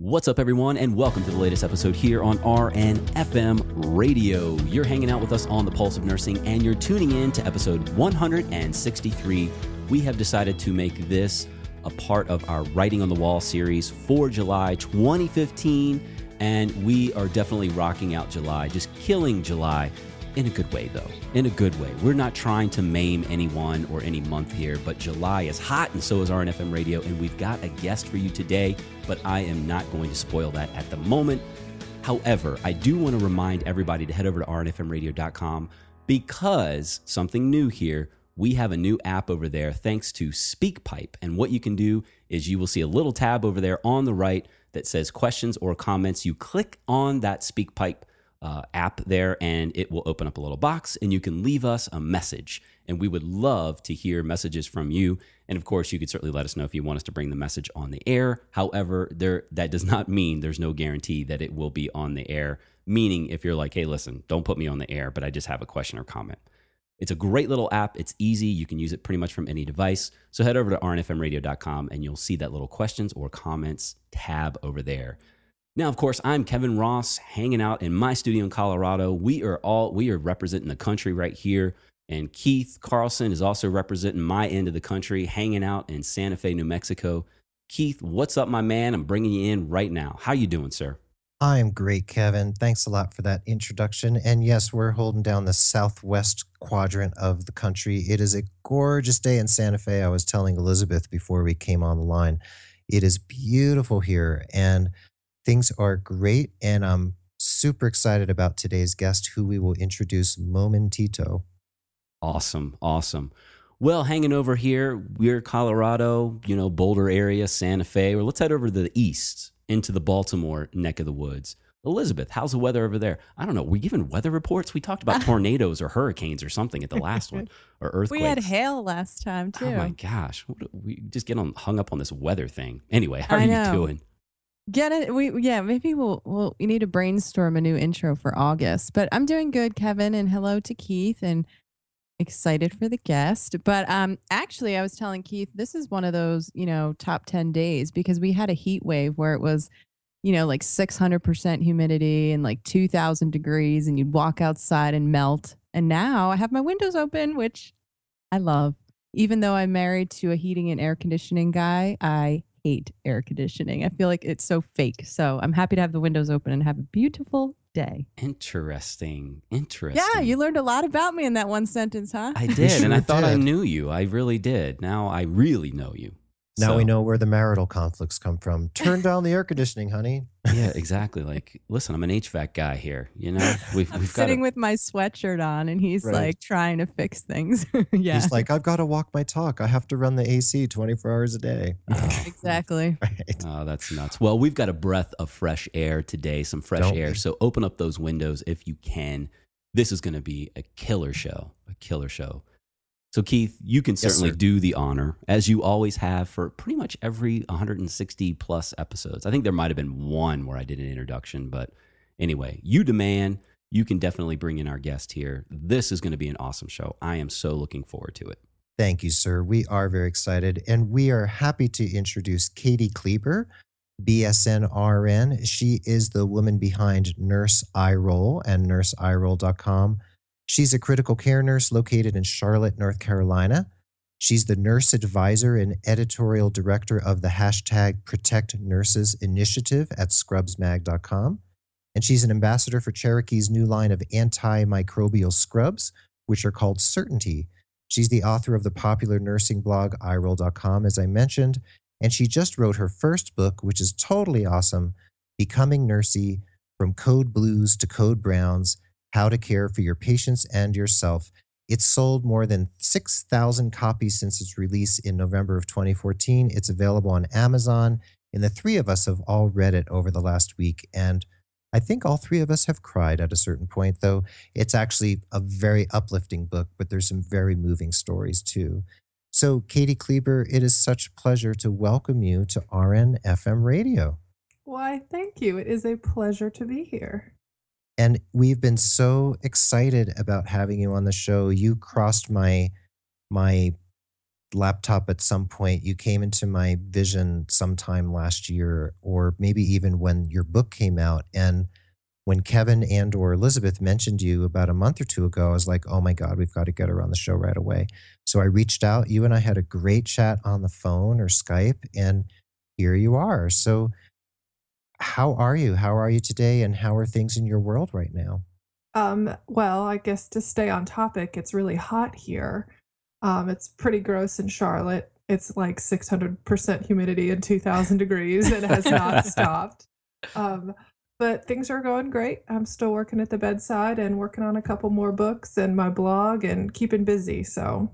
What's up, everyone, and welcome to the latest episode here on RNFM Radio. You're hanging out with us on the Pulse of Nursing, and you're tuning in to episode 163. We have decided to make this a part of our Writing on the Wall series for July 2015, and we are definitely rocking out July, just killing July in a good way, though. In a good way. We're not trying to maim anyone or any month here, but July is hot, and so is RNFM Radio, and we've got a guest for you today, but I am not going to spoil that at the moment. However, I do want to remind everybody to head over to rnfmradio.com because something new here. We have a new app over there thanks to SpeakPipe. And what you can do is you will see a little tab over there on the right that says questions or comments. You click on that SpeakPipe uh, app there, and it will open up a little box, and you can leave us a message. And we would love to hear messages from you. And of course, you could certainly let us know if you want us to bring the message on the air. However, there that does not mean there's no guarantee that it will be on the air. Meaning, if you're like, hey, listen, don't put me on the air, but I just have a question or comment. It's a great little app. It's easy. You can use it pretty much from any device. So head over to rnfmradio.com and you'll see that little questions or comments tab over there. Now, of course, I'm Kevin Ross, hanging out in my studio in Colorado. We are all we are representing the country right here, and Keith Carlson is also representing my end of the country, hanging out in Santa Fe, New Mexico. Keith, what's up, my man? I'm bringing you in right now. How you doing, sir? I am great, Kevin. Thanks a lot for that introduction. And yes, we're holding down the southwest quadrant of the country. It is a gorgeous day in Santa Fe. I was telling Elizabeth before we came on the line. It is beautiful here. And Things are great, and I'm super excited about today's guest, who we will introduce momentito. Awesome, awesome. Well, hanging over here, we're Colorado, you know, Boulder area, Santa Fe. Well, let's head over to the east into the Baltimore neck of the woods. Elizabeth, how's the weather over there? I don't know. We're given weather reports. We talked about tornadoes or hurricanes or something at the last one, or earthquakes. We had hail last time too. Oh my gosh, we just get on hung up on this weather thing. Anyway, how are you doing? Get it? We yeah. Maybe we'll we'll we need to brainstorm a new intro for August. But I'm doing good, Kevin, and hello to Keith, and excited for the guest. But um, actually, I was telling Keith this is one of those you know top ten days because we had a heat wave where it was you know like 600 percent humidity and like 2,000 degrees, and you'd walk outside and melt. And now I have my windows open, which I love. Even though I'm married to a heating and air conditioning guy, I hate air conditioning. I feel like it's so fake. So I'm happy to have the windows open and have a beautiful day. Interesting. Interesting. Yeah, you learned a lot about me in that one sentence, huh? I did. Sure and I thought did. I knew you. I really did. Now I really know you. Now so. we know where the marital conflicts come from. Turn down the air conditioning, honey. Yeah, exactly. Like, listen, I'm an HVAC guy here. You know, we've, we've sitting with my sweatshirt on, and he's right. like trying to fix things. yeah, he's like, I've got to walk my talk. I have to run the AC 24 hours a day. exactly. Right. Oh, that's nuts. Well, we've got a breath of fresh air today, some fresh Don't air. Be. So open up those windows if you can. This is going to be a killer show. A killer show. So, Keith, you can certainly do the honor, as you always have for pretty much every 160 plus episodes. I think there might have been one where I did an introduction, but anyway, you demand. You can definitely bring in our guest here. This is going to be an awesome show. I am so looking forward to it. Thank you, sir. We are very excited, and we are happy to introduce Kati Kleber, BSN RN. She is the woman behind Nurse Eye Roll and nurseeyeroll.com. She's a critical care nurse located in Charlotte, North Carolina. She's the nurse advisor and editorial director of the hashtag Protect Nurses initiative at scrubsmag.com. And she's an ambassador for Cherokee's new line of antimicrobial scrubs, which are called Certainty. She's the author of the popular nursing blog iRoll.com, as I mentioned, and she just wrote her first book, which is totally awesome Becoming Nursey From Code Blues to Code Browns how to Care for Your Patients and Yourself. It's sold more than 6,000 copies since its release in November of 2014. It's available on Amazon, and the three of us have all read it over the last week. And I think all three of us have cried at a certain point, though it's actually a very uplifting book, but there's some very moving stories too. So, Kati Kleber, it is such a pleasure to welcome you to RN FM Radio. Why, thank you. It is a pleasure to be here. And we've been so excited about having you on the show. You crossed my my laptop at some point. You came into my vision sometime last year, or maybe even when your book came out. And when Kevin and or Elizabeth mentioned you about a month or two ago, I was like, oh my God, we've got to get her on the show right away. So I reached out. You and I had a great chat on the phone or Skype, and here you are. So how are you? How are you today? And how are things in your world right now? Um, well, I guess to stay on topic, it's really hot here. Um, it's pretty gross in Charlotte. It's like 600% humidity and 2000 degrees and has not stopped. Um, but things are going great. I'm still working at the bedside and working on a couple more books and my blog and keeping busy. So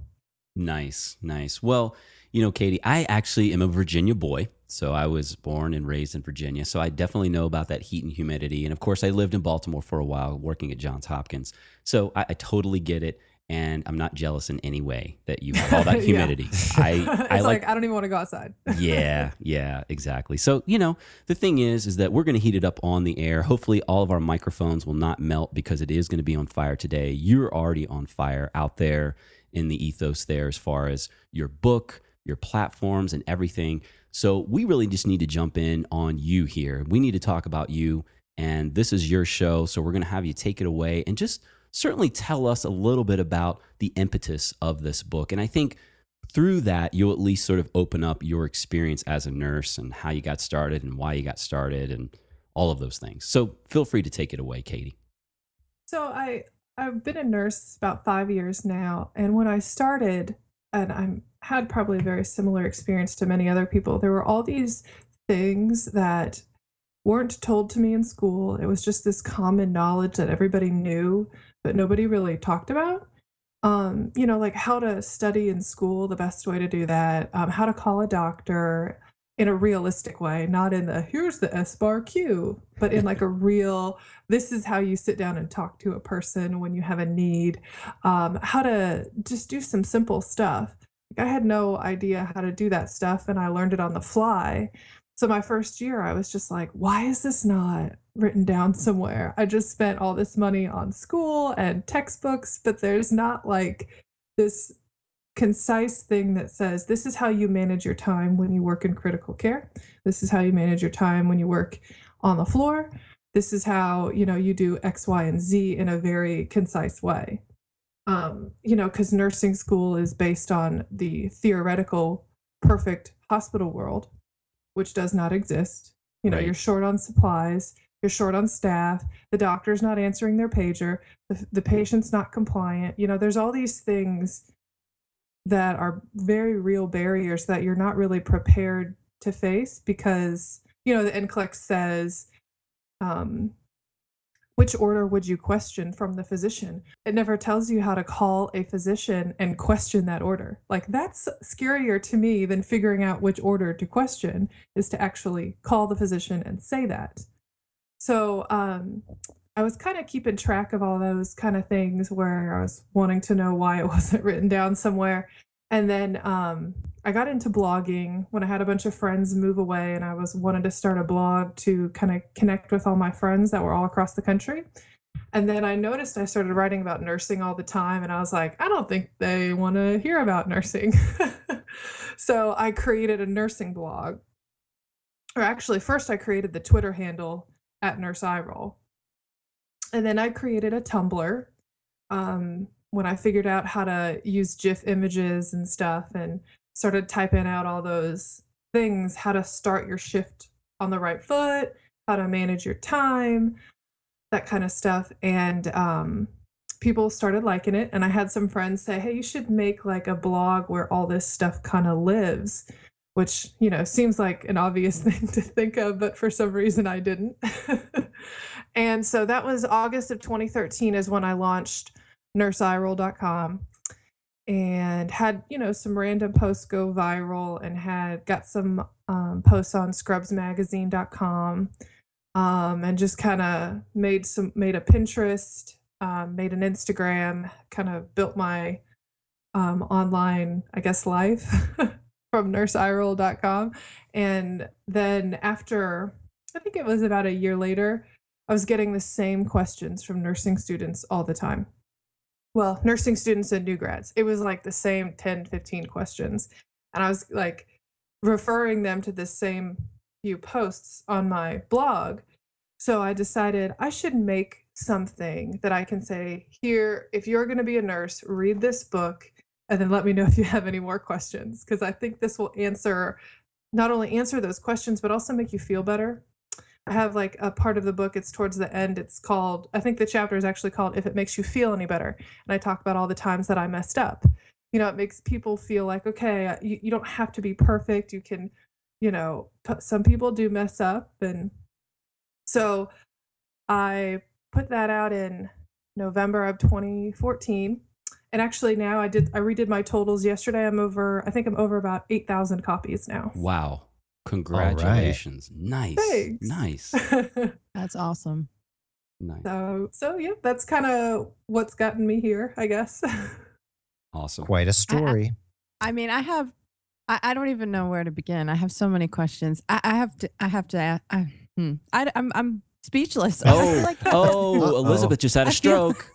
nice, nice. Well, you know, Kati, I actually am a Virginia boy. So I was born and raised in Virginia. So I definitely know about that heat and humidity. And of course, I lived in Baltimore for a while working at Johns Hopkins. So I, I totally get it and I'm not jealous in any way that you have all that humidity. I, I like, like, I don't even want to go outside. yeah, yeah, exactly. So you know, the thing is, is that we're going to heat it up on the air. Hopefully, all of our microphones will not melt because it is going to be on fire today. You're already on fire out there in the ethos there, as far as your book, your platforms, and everything. So we really just need to jump in on you here. We need to talk about you, and this is your show. So we're going to have you take it away and just certainly tell us a little bit about the impetus of this book. And I think through that, you'll at least sort of open up your experience as a nurse and how you got started and why you got started and all of those things. So feel free to take it away, Kati. So I I've been a nurse about five years now, and when I started, and I had probably a very similar experience to many other people. There were all these things that weren't told to me in school. It was just this common knowledge that everybody knew, but nobody really talked about. Um, you know, like how to study in school, the best way to do that, um, how to call a doctor in a realistic way, not in the here's the S bar Q, but in like a real, this is how you sit down and talk to a person when you have a need, um, how to just do some simple stuff. I had no idea how to do that stuff, and I learned it on the fly. So my first year, I was just like, why is this not written down somewhere? I just spent all this money on school and textbooks, but there's not like this concise thing that says this is how you manage your time when you work in critical care. This is how you manage your time when you work on the floor. This is how, you know, you do X, Y, and Z in a very concise way. Um, you know, because nursing school is based on the theoretical perfect hospital world which does not exist. You know, right. you're short on supplies, you're short on staff, the doctor's not answering their pager, the, the patient's not compliant. You know, there's all these things that are very real barriers that you're not really prepared to face because, you know, the NCLEX says, um, which order would you question from the physician? It never tells you how to call a physician and question that order. Like that's scarier to me than figuring out which order to question is to actually call the physician and say that. So um, I was kind of keeping track of all those kind of things where I was wanting to know why it wasn't written down somewhere. And then um, I got into blogging when I had a bunch of friends move away and I was wanted to start a blog to kind of connect with all my friends that were all across the country. And then I noticed I started writing about nursing all the time and I was like, I don't think they want to hear about nursing. so I created a nursing blog. Or actually, first I created the Twitter handle at Nurse Roll. And then I created a Tumblr um, when I figured out how to use GIF images and stuff and started typing out all those things how to start your shift on the right foot, how to manage your time, that kind of stuff. And um, people started liking it. And I had some friends say, hey, you should make like a blog where all this stuff kind of lives, which, you know, seems like an obvious thing to think of, but for some reason I didn't. and so that was August of 2013 is when I launched nurseeyeroll.com and had you know some random posts go viral and had got some um, posts on scrubsmagazine.com um, and just kind of made some made a pinterest um, made an instagram kind of built my um, online i guess life from nurseeyeroll.com and then after i think it was about a year later i was getting the same questions from nursing students all the time well, nursing students and new grads. It was like the same 10, 15 questions. And I was like referring them to the same few posts on my blog. So I decided I should make something that I can say, here, if you're going to be a nurse, read this book and then let me know if you have any more questions. Because I think this will answer, not only answer those questions, but also make you feel better have like a part of the book, it's towards the end. It's called, I think the chapter is actually called If It Makes You Feel Any Better. And I talk about all the times that I messed up. You know, it makes people feel like, okay, uh, you, you don't have to be perfect. You can, you know, some people do mess up. And so I put that out in November of 2014. And actually now I did, I redid my totals yesterday. I'm over, I think I'm over about 8,000 copies now. Wow. Congratulations. Right. Nice. Thanks. Nice. That's awesome. Nice. So, so yeah, that's kind of what's gotten me here, I guess. awesome. Quite a story. I, I mean, I have, I, I, don't even know where to begin. I have so many questions. I, I have to, I have to, I, hmm, I, I'm, I'm speechless. Oh, like, oh, Elizabeth just had a stroke.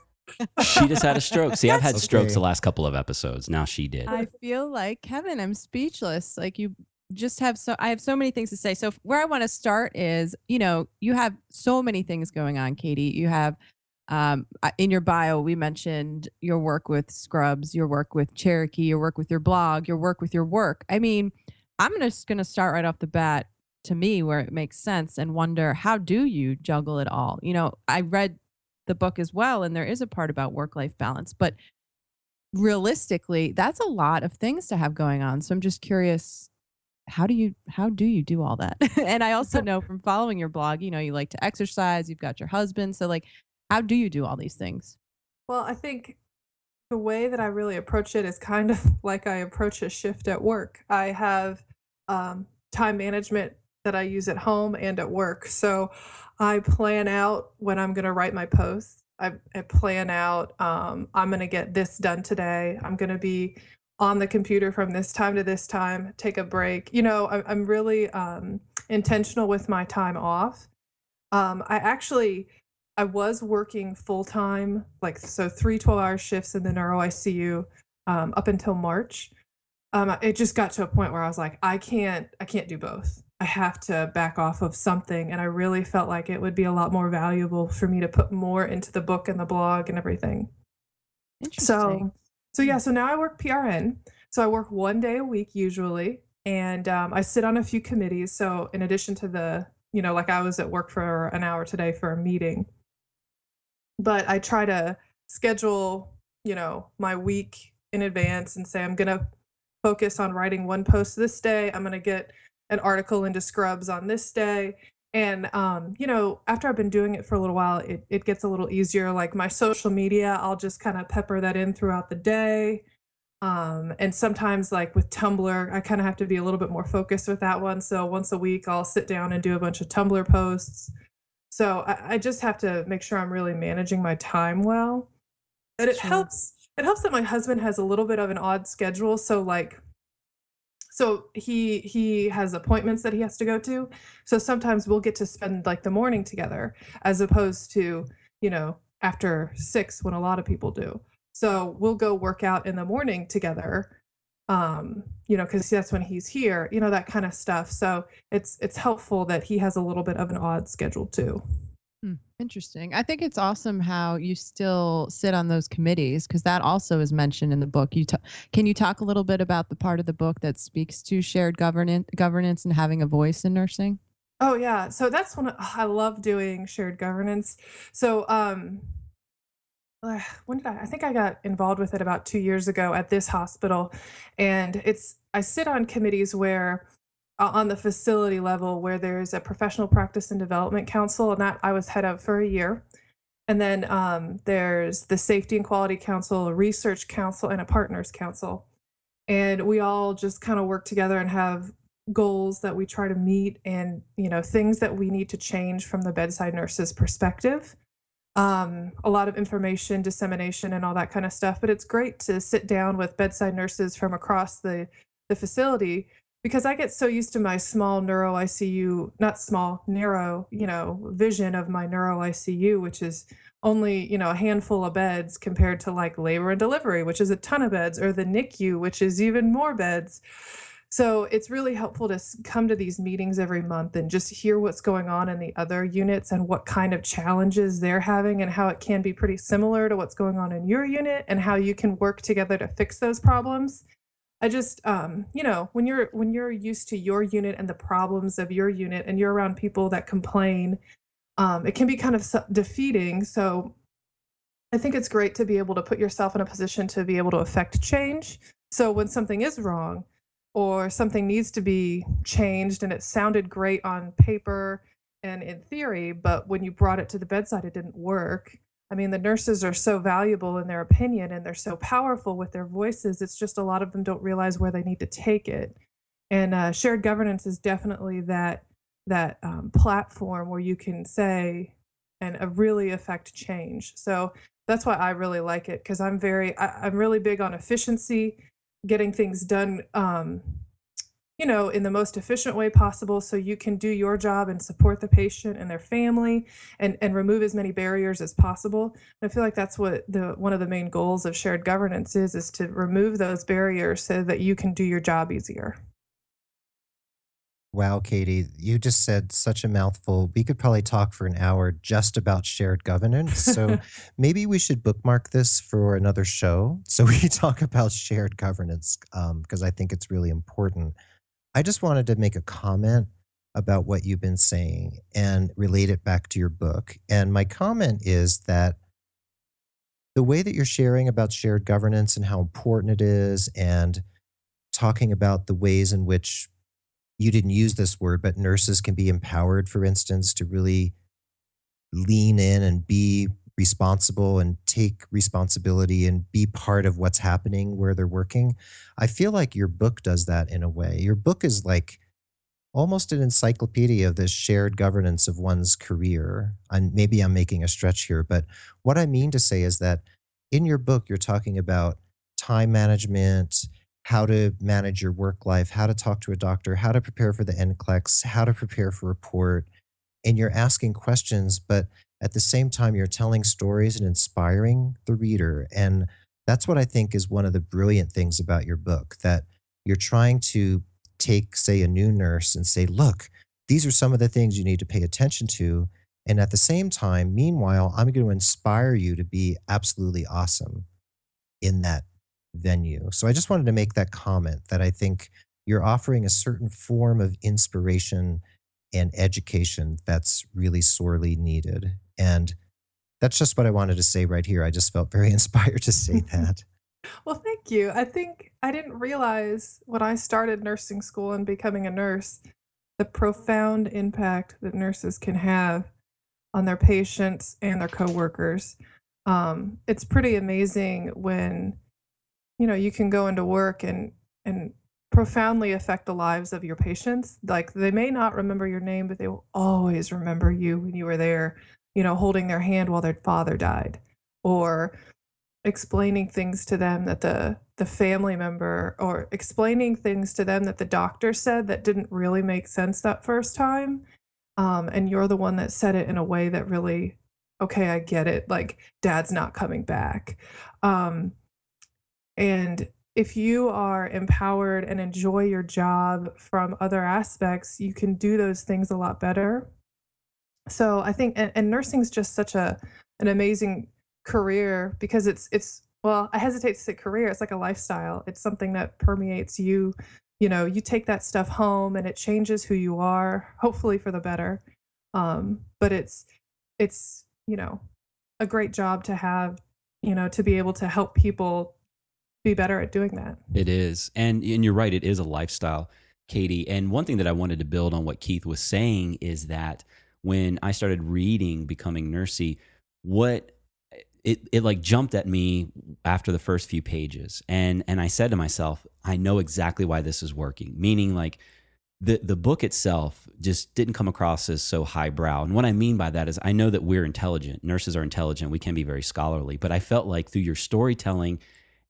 she just had a stroke. See, I've had okay. strokes the last couple of episodes. Now she did. I feel like Kevin. I'm speechless. Like you just have so I have so many things to say. So where I want to start is, you know, you have so many things going on, Kati. You have um, in your bio, we mentioned your work with Scrubs, your work with Cherokee, your work with your blog, your work with your work. I mean, I'm just going to start right off the bat to me where it makes sense and wonder how do you juggle it all? You know, I read the book as well, and there is a part about work life balance, but realistically, that's a lot of things to have going on. So I'm just curious how do you how do you do all that? And i also know from following your blog you know you like to exercise you've got your husband so like how do you do all these things? Well i think the way that i really approach it is kind of like i approach a shift at work. I have um, time management that i use at home and at work. So i plan out when i'm going to write my posts. I, I plan out um, i'm going to get this done today. I'm going to be on the computer from this time to this time, take a break. You know, I, am really um, intentional with my time off. Um, I actually, I was working full time, like so three 12 hour shifts in the neuro ICU um, up until March. Um, it just got to a point where I was like, I can't, I can't do both. I have to back off of something. And I really felt like it would be a lot more valuable for me to put more into the book and the blog and everything. So so yeah, so now I work PRN. So I work one day a week usually, and um, I sit on a few committees. So in addition to the, you know, like I was at work for an hour today for a meeting, but I try to schedule, you know, my week in advance and say I'm gonna focus on writing one post this day. I'm gonna get an article into Scrubs on this day, and um, you know after i've been doing it for a little while it, it gets a little easier like my social media i'll just kind of pepper that in throughout the day. Um, and sometimes like with tumblr i kind of have to be a little bit more focused with that one. So once a week i'll sit down and do a bunch of tumblr posts. So i, I just have to make sure i'm really managing my time well. And it sure. helps it helps that my husband has a little bit of an odd schedule. So like so he he has appointments that he has to go to. So sometimes we'll get to spend like the morning together as opposed to you know after six when a lot of people do. So we'll go work out in the morning together um you know because that's when he's here you know that kind of stuff. So it's it's helpful that he has a little bit of an odd schedule too interesting. I think it's awesome how you still sit on those committees because that also is mentioned in the book. You t- can you talk a little bit about the part of the book that speaks to shared governance, governance and having a voice in nursing? Oh yeah, so that's one I love doing shared governance. So um, when did I? I think I got involved with it about two years ago at this hospital, and it's I sit on committees where on the facility level where there's a professional practice and development council and that i was head of for a year. And then um, there's the safety and quality council a research council and a partners council. And we all just kind of work together and have goals that we try to meet and you know things that we need to change from the bedside nurses perspective. Um, a lot of information dissemination and all that kind of stuff but it's great to sit down with bedside nurses from across the the facility because I get so used to my small neuro ICU, not small, narrow, you know, vision of my neuro ICU, which is only, you know, a handful of beds compared to like labor and delivery, which is a ton of beds, or the NICU, which is even more beds. So it's really helpful to come to these meetings every month and just hear what's going on in the other units and what kind of challenges they're having and how it can be pretty similar to what's going on in your unit and how you can work together to fix those problems. I just um, you know, when you're when you're used to your unit and the problems of your unit and you're around people that complain, um, it can be kind of defeating. So I think it's great to be able to put yourself in a position to be able to affect change. So when something is wrong, or something needs to be changed and it sounded great on paper and in theory, but when you brought it to the bedside, it didn't work. I mean, the nurses are so valuable in their opinion and they're so powerful with their voices. It's just a lot of them don't realize where they need to take it. And uh, shared governance is definitely that that um, platform where you can say and uh, really affect change. So that's why I really like it because I'm very I, I'm really big on efficiency getting things done um, you know in the most efficient way possible so you can do your job and support the patient and their family and and remove as many barriers as possible and i feel like that's what the one of the main goals of shared governance is is to remove those barriers so that you can do your job easier Wow, Kati, you just said such a mouthful. We could probably talk for an hour just about shared governance. So maybe we should bookmark this for another show so we talk about shared governance because um, I think it's really important. I just wanted to make a comment about what you've been saying and relate it back to your book. And my comment is that the way that you're sharing about shared governance and how important it is, and talking about the ways in which you didn't use this word, but nurses can be empowered, for instance, to really lean in and be responsible and take responsibility and be part of what's happening where they're working. I feel like your book does that in a way. Your book is like almost an encyclopedia of this shared governance of one's career. And maybe I'm making a stretch here, but what I mean to say is that in your book, you're talking about time management how to manage your work life, how to talk to a doctor, how to prepare for the NCLEX, how to prepare for report. And you're asking questions, but at the same time, you're telling stories and inspiring the reader. And that's what I think is one of the brilliant things about your book that you're trying to take, say, a new nurse and say, look, these are some of the things you need to pay attention to. And at the same time, meanwhile, I'm going to inspire you to be absolutely awesome in that venue. So I just wanted to make that comment that I think you're offering a certain form of inspiration and education that's really sorely needed. And that's just what I wanted to say right here. I just felt very inspired to say that. well, thank you. I think I didn't realize when I started nursing school and becoming a nurse the profound impact that nurses can have on their patients and their coworkers. Um, it's pretty amazing when you know you can go into work and and profoundly affect the lives of your patients like they may not remember your name but they will always remember you when you were there you know holding their hand while their father died or explaining things to them that the the family member or explaining things to them that the doctor said that didn't really make sense that first time um, and you're the one that said it in a way that really okay i get it like dad's not coming back um, and if you are empowered and enjoy your job from other aspects, you can do those things a lot better. So I think, and, and nursing is just such a an amazing career because it's it's well, I hesitate to say career. It's like a lifestyle. It's something that permeates you. You know, you take that stuff home, and it changes who you are, hopefully for the better. Um, but it's it's you know a great job to have. You know, to be able to help people be better at doing that. It is. And and you're right, it is a lifestyle, Kati. And one thing that I wanted to build on what Keith was saying is that when I started reading Becoming Nursey, what it, it like jumped at me after the first few pages and and I said to myself, I know exactly why this is working. Meaning like the the book itself just didn't come across as so highbrow. And what I mean by that is I know that we're intelligent. Nurses are intelligent. We can be very scholarly, but I felt like through your storytelling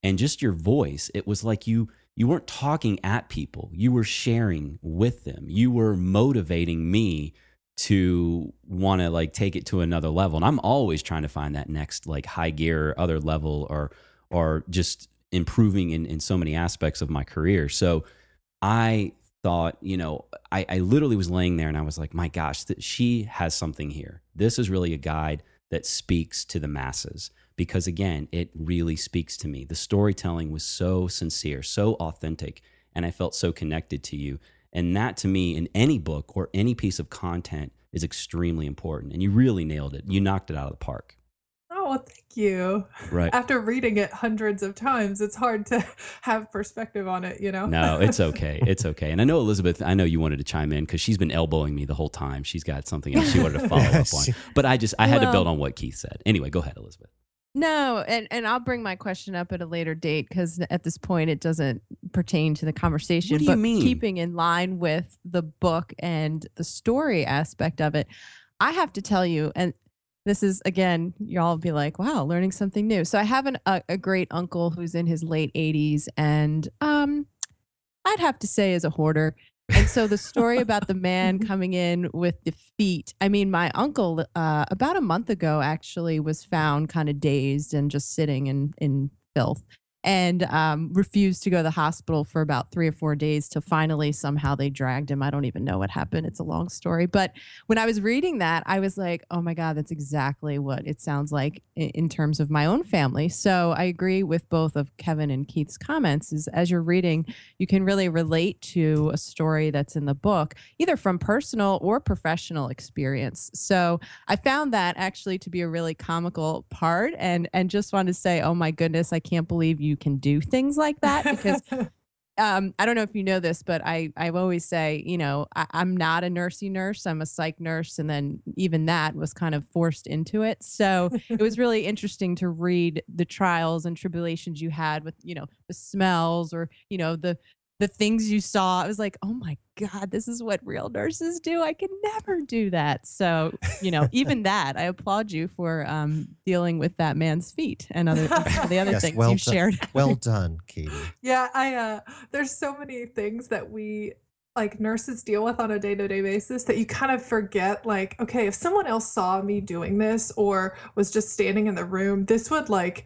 and just your voice it was like you you weren't talking at people. You were sharing with them. You were motivating me to want to like take it to another level. And I'm always trying to find that next like high gear, other level, or or just improving in, in so many aspects of my career. So I thought, you know, I, I literally was laying there and I was like, my gosh, she has something here. This is really a guide that speaks to the masses because again, it really speaks to me. The storytelling was so sincere, so authentic, and I felt so connected to you. And that to me, in any book or any piece of content, is extremely important. And you really nailed it. You knocked it out of the park. Oh, well, thank you. Right. After reading it hundreds of times, it's hard to have perspective on it, you know? No, it's okay. It's okay. And I know Elizabeth, I know you wanted to chime in because she's been elbowing me the whole time. She's got something else she wanted to follow up on. But I just, I had to build on what Keith said. Anyway, go ahead, Elizabeth. No, and, and I'll bring my question up at a later date because at this point it doesn't pertain to the conversation. What do you but mean? keeping in line with the book and the story aspect of it, I have to tell you, and this is again, y'all be like, wow, learning something new. So I have an, a, a great uncle who's in his late 80s, and um, I'd have to say is a hoarder. And so the story about the man coming in with the feet. I mean, my uncle uh, about a month ago actually was found kind of dazed and just sitting in in filth, and um, refused to go to the hospital for about three or four days. Till finally, somehow they dragged him. I don't even know what happened. It's a long story. But when I was reading that, I was like, oh my god, that's exactly what it sounds like in, in terms of my own family. So I agree with both of Kevin and Keith's comments. Is as you're reading you can really relate to a story that's in the book, either from personal or professional experience. So I found that actually to be a really comical part and and just wanted to say, oh my goodness, I can't believe you can do things like that because um, I don't know if you know this, but I I always say, you know, I, I'm not a nursey nurse. I'm a psych nurse, and then even that was kind of forced into it. So it was really interesting to read the trials and tribulations you had with, you know, the smells or you know the the things you saw. I was like, oh my god, this is what real nurses do. I can never do that. So you know, even that, I applaud you for um, dealing with that man's feet and other the other Yes, things well you done. shared. Well done, Kati. yeah, I uh there's so many things that we like nurses deal with on a day-to-day basis that you kind of forget like okay, if someone else saw me doing this or was just standing in the room, this would like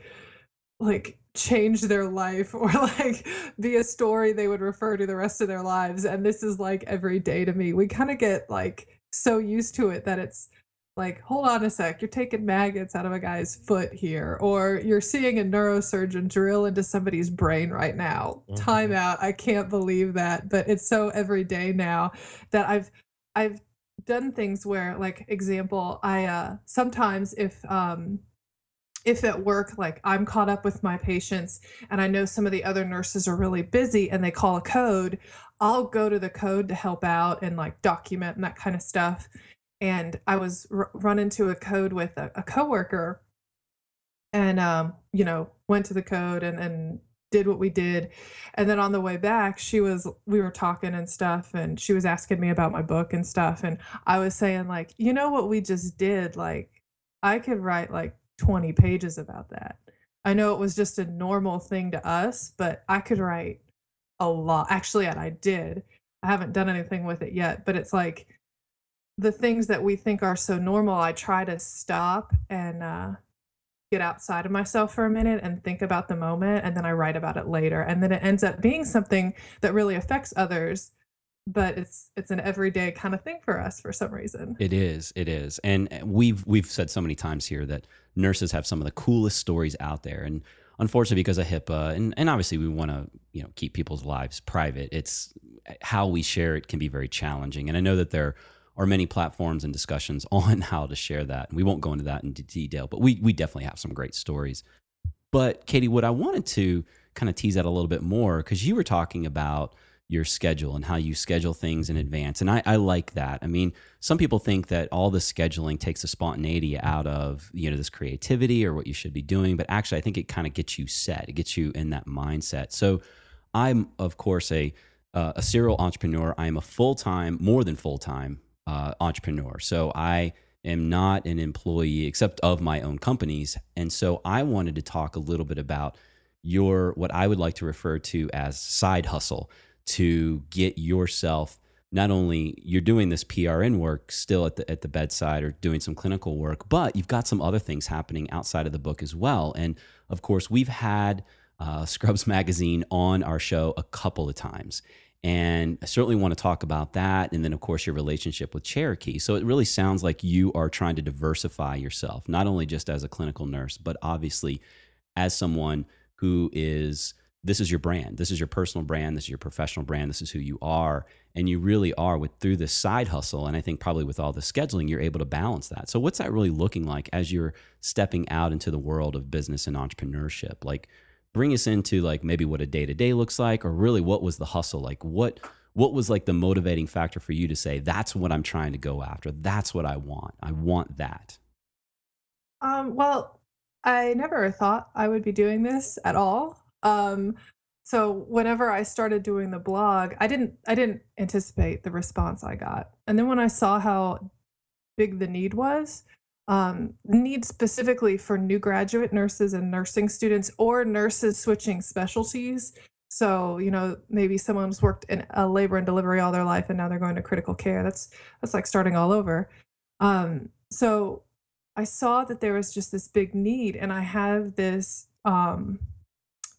like change their life or like be a story they would refer to the rest of their lives and this is like every day to me. We kind of get like so used to it that it's like hold on a sec you're taking maggots out of a guy's foot here or you're seeing a neurosurgeon drill into somebody's brain right now Mhm. time out i can't believe that but it's so every day now that i've i've done things where like example i uh sometimes if um if at work like i'm caught up with my patients and i know some of the other nurses are really busy and they call a code i'll go to the code to help out and like document and that kind of stuff. And I was r- run into a code with a, a coworker, and um, you know, went to the code and and did what we did, and then on the way back, she was we were talking and stuff, and she was asking me about my book and stuff, and I was saying like, you know what we just did, like I could write like twenty pages about that. I know it was just a normal thing to us, but I could write a lot. Actually, and I did. I haven't done anything with it yet, but it's like the things that we think are so normal, I try to stop and uh, get outside of myself for a minute and think about the moment, and then I write about it later, and then it ends up being something that really affects others. But it's it's an everyday kind of thing for us for some reason. It is. It is. And eh, we've we've said so many times here that nurses have some of the coolest stories out there. And unfortunately, because of HIPAA, and, and obviously we want to you know keep people's lives private. It's eh, how we share it can be very challenging. And I know that there are many platforms and discussions on how to share that. And we won't go into that in detail, but we we definitely have some great stories. But Kati, what I wanted to kind of tease out a little bit more because you were talking about your schedule and how you schedule things in advance. And I, I like that. I mean, some people think that all the scheduling takes the spontaneity out of, you know, this creativity or what you should be doing. But actually, I think it kind of gets you set. It gets you in that mindset. So I'm, of course, a, uh, a serial entrepreneur. I am a full time, more than full time uh, entrepreneur. So I am not an employee except of my own companies. And so I wanted to talk a little bit about your what I would like to refer to as side hustle to get yourself not only you're doing this PRN work still at the at the bedside or doing some clinical work, but you've got some other things happening outside of the book as well. And of course, we've had uh, Scrubs Magazine on our show a couple of times. And I certainly want to talk about that. And then, of course, your relationship with Cherokee. So it really sounds like you are trying to diversify yourself, not only just as a clinical nurse, but obviously as someone who is this is your brand. This is your personal brand. This is your professional brand. This is who you are. And you really are with through this side hustle. And I think probably with all the scheduling, you're able to balance that. So what's that really looking like as you're stepping out into the world of business and entrepreneurship? Like bring us into like maybe what a day to day looks like, or really what was the hustle? Like what what was like the motivating factor for you to say, that's what I'm trying to go after. That's what I want. I want that. Um, well, I never thought I would be doing this at all. Um, so whenever I started doing the blog, I didn't I didn't anticipate the response I got. And then when I saw how big the need was, um, need specifically for new graduate nurses and nursing students or nurses switching specialties. So, you know, maybe someone's worked in a labor and delivery all their life and now they're going to critical care. That's that's like starting all over. Um, so I saw that there was just this big need and I have this um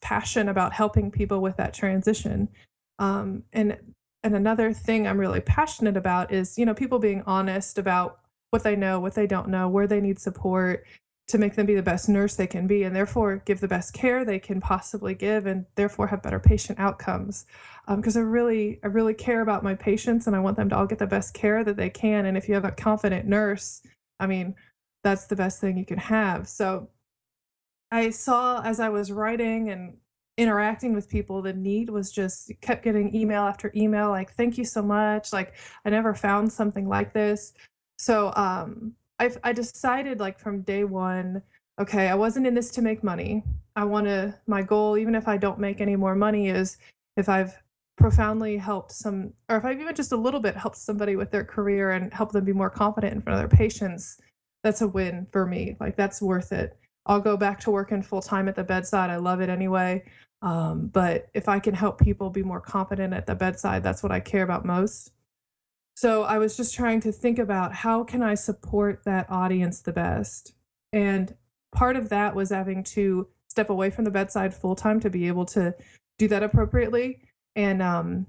passion about helping people with that transition. Um, and and another thing I'm really passionate about is you know people being honest about what they know, what they don't know, where they need support to make them be the best nurse they can be and therefore give the best care they can possibly give and therefore have better patient outcomes. Because um, i really i really care about my patients and i want them to all get the best care that they can. And if you have a confident nurse i mean that's the best thing you can have. So I saw as I was writing and interacting with people, the need was just kept getting email after email, like, thank you so much. Like, I never found something like this. So um, I, I decided, like, from day one, okay, I wasn't in this to make money. I want to, my goal, even if I don't make any more money, is if I've profoundly helped some, or if I've even just a little bit helped somebody with their career and help them be more confident in front of their patients, that's a win for me. Like, that's worth it. I'll go back to working full time at the bedside. I love it anyway. Um, but if I can help people be more competent at the bedside, that's what I care about most. So I was just trying to think about how can I support that audience the best. And part of that was having to step away from the bedside full time to be able to do that appropriately. And um,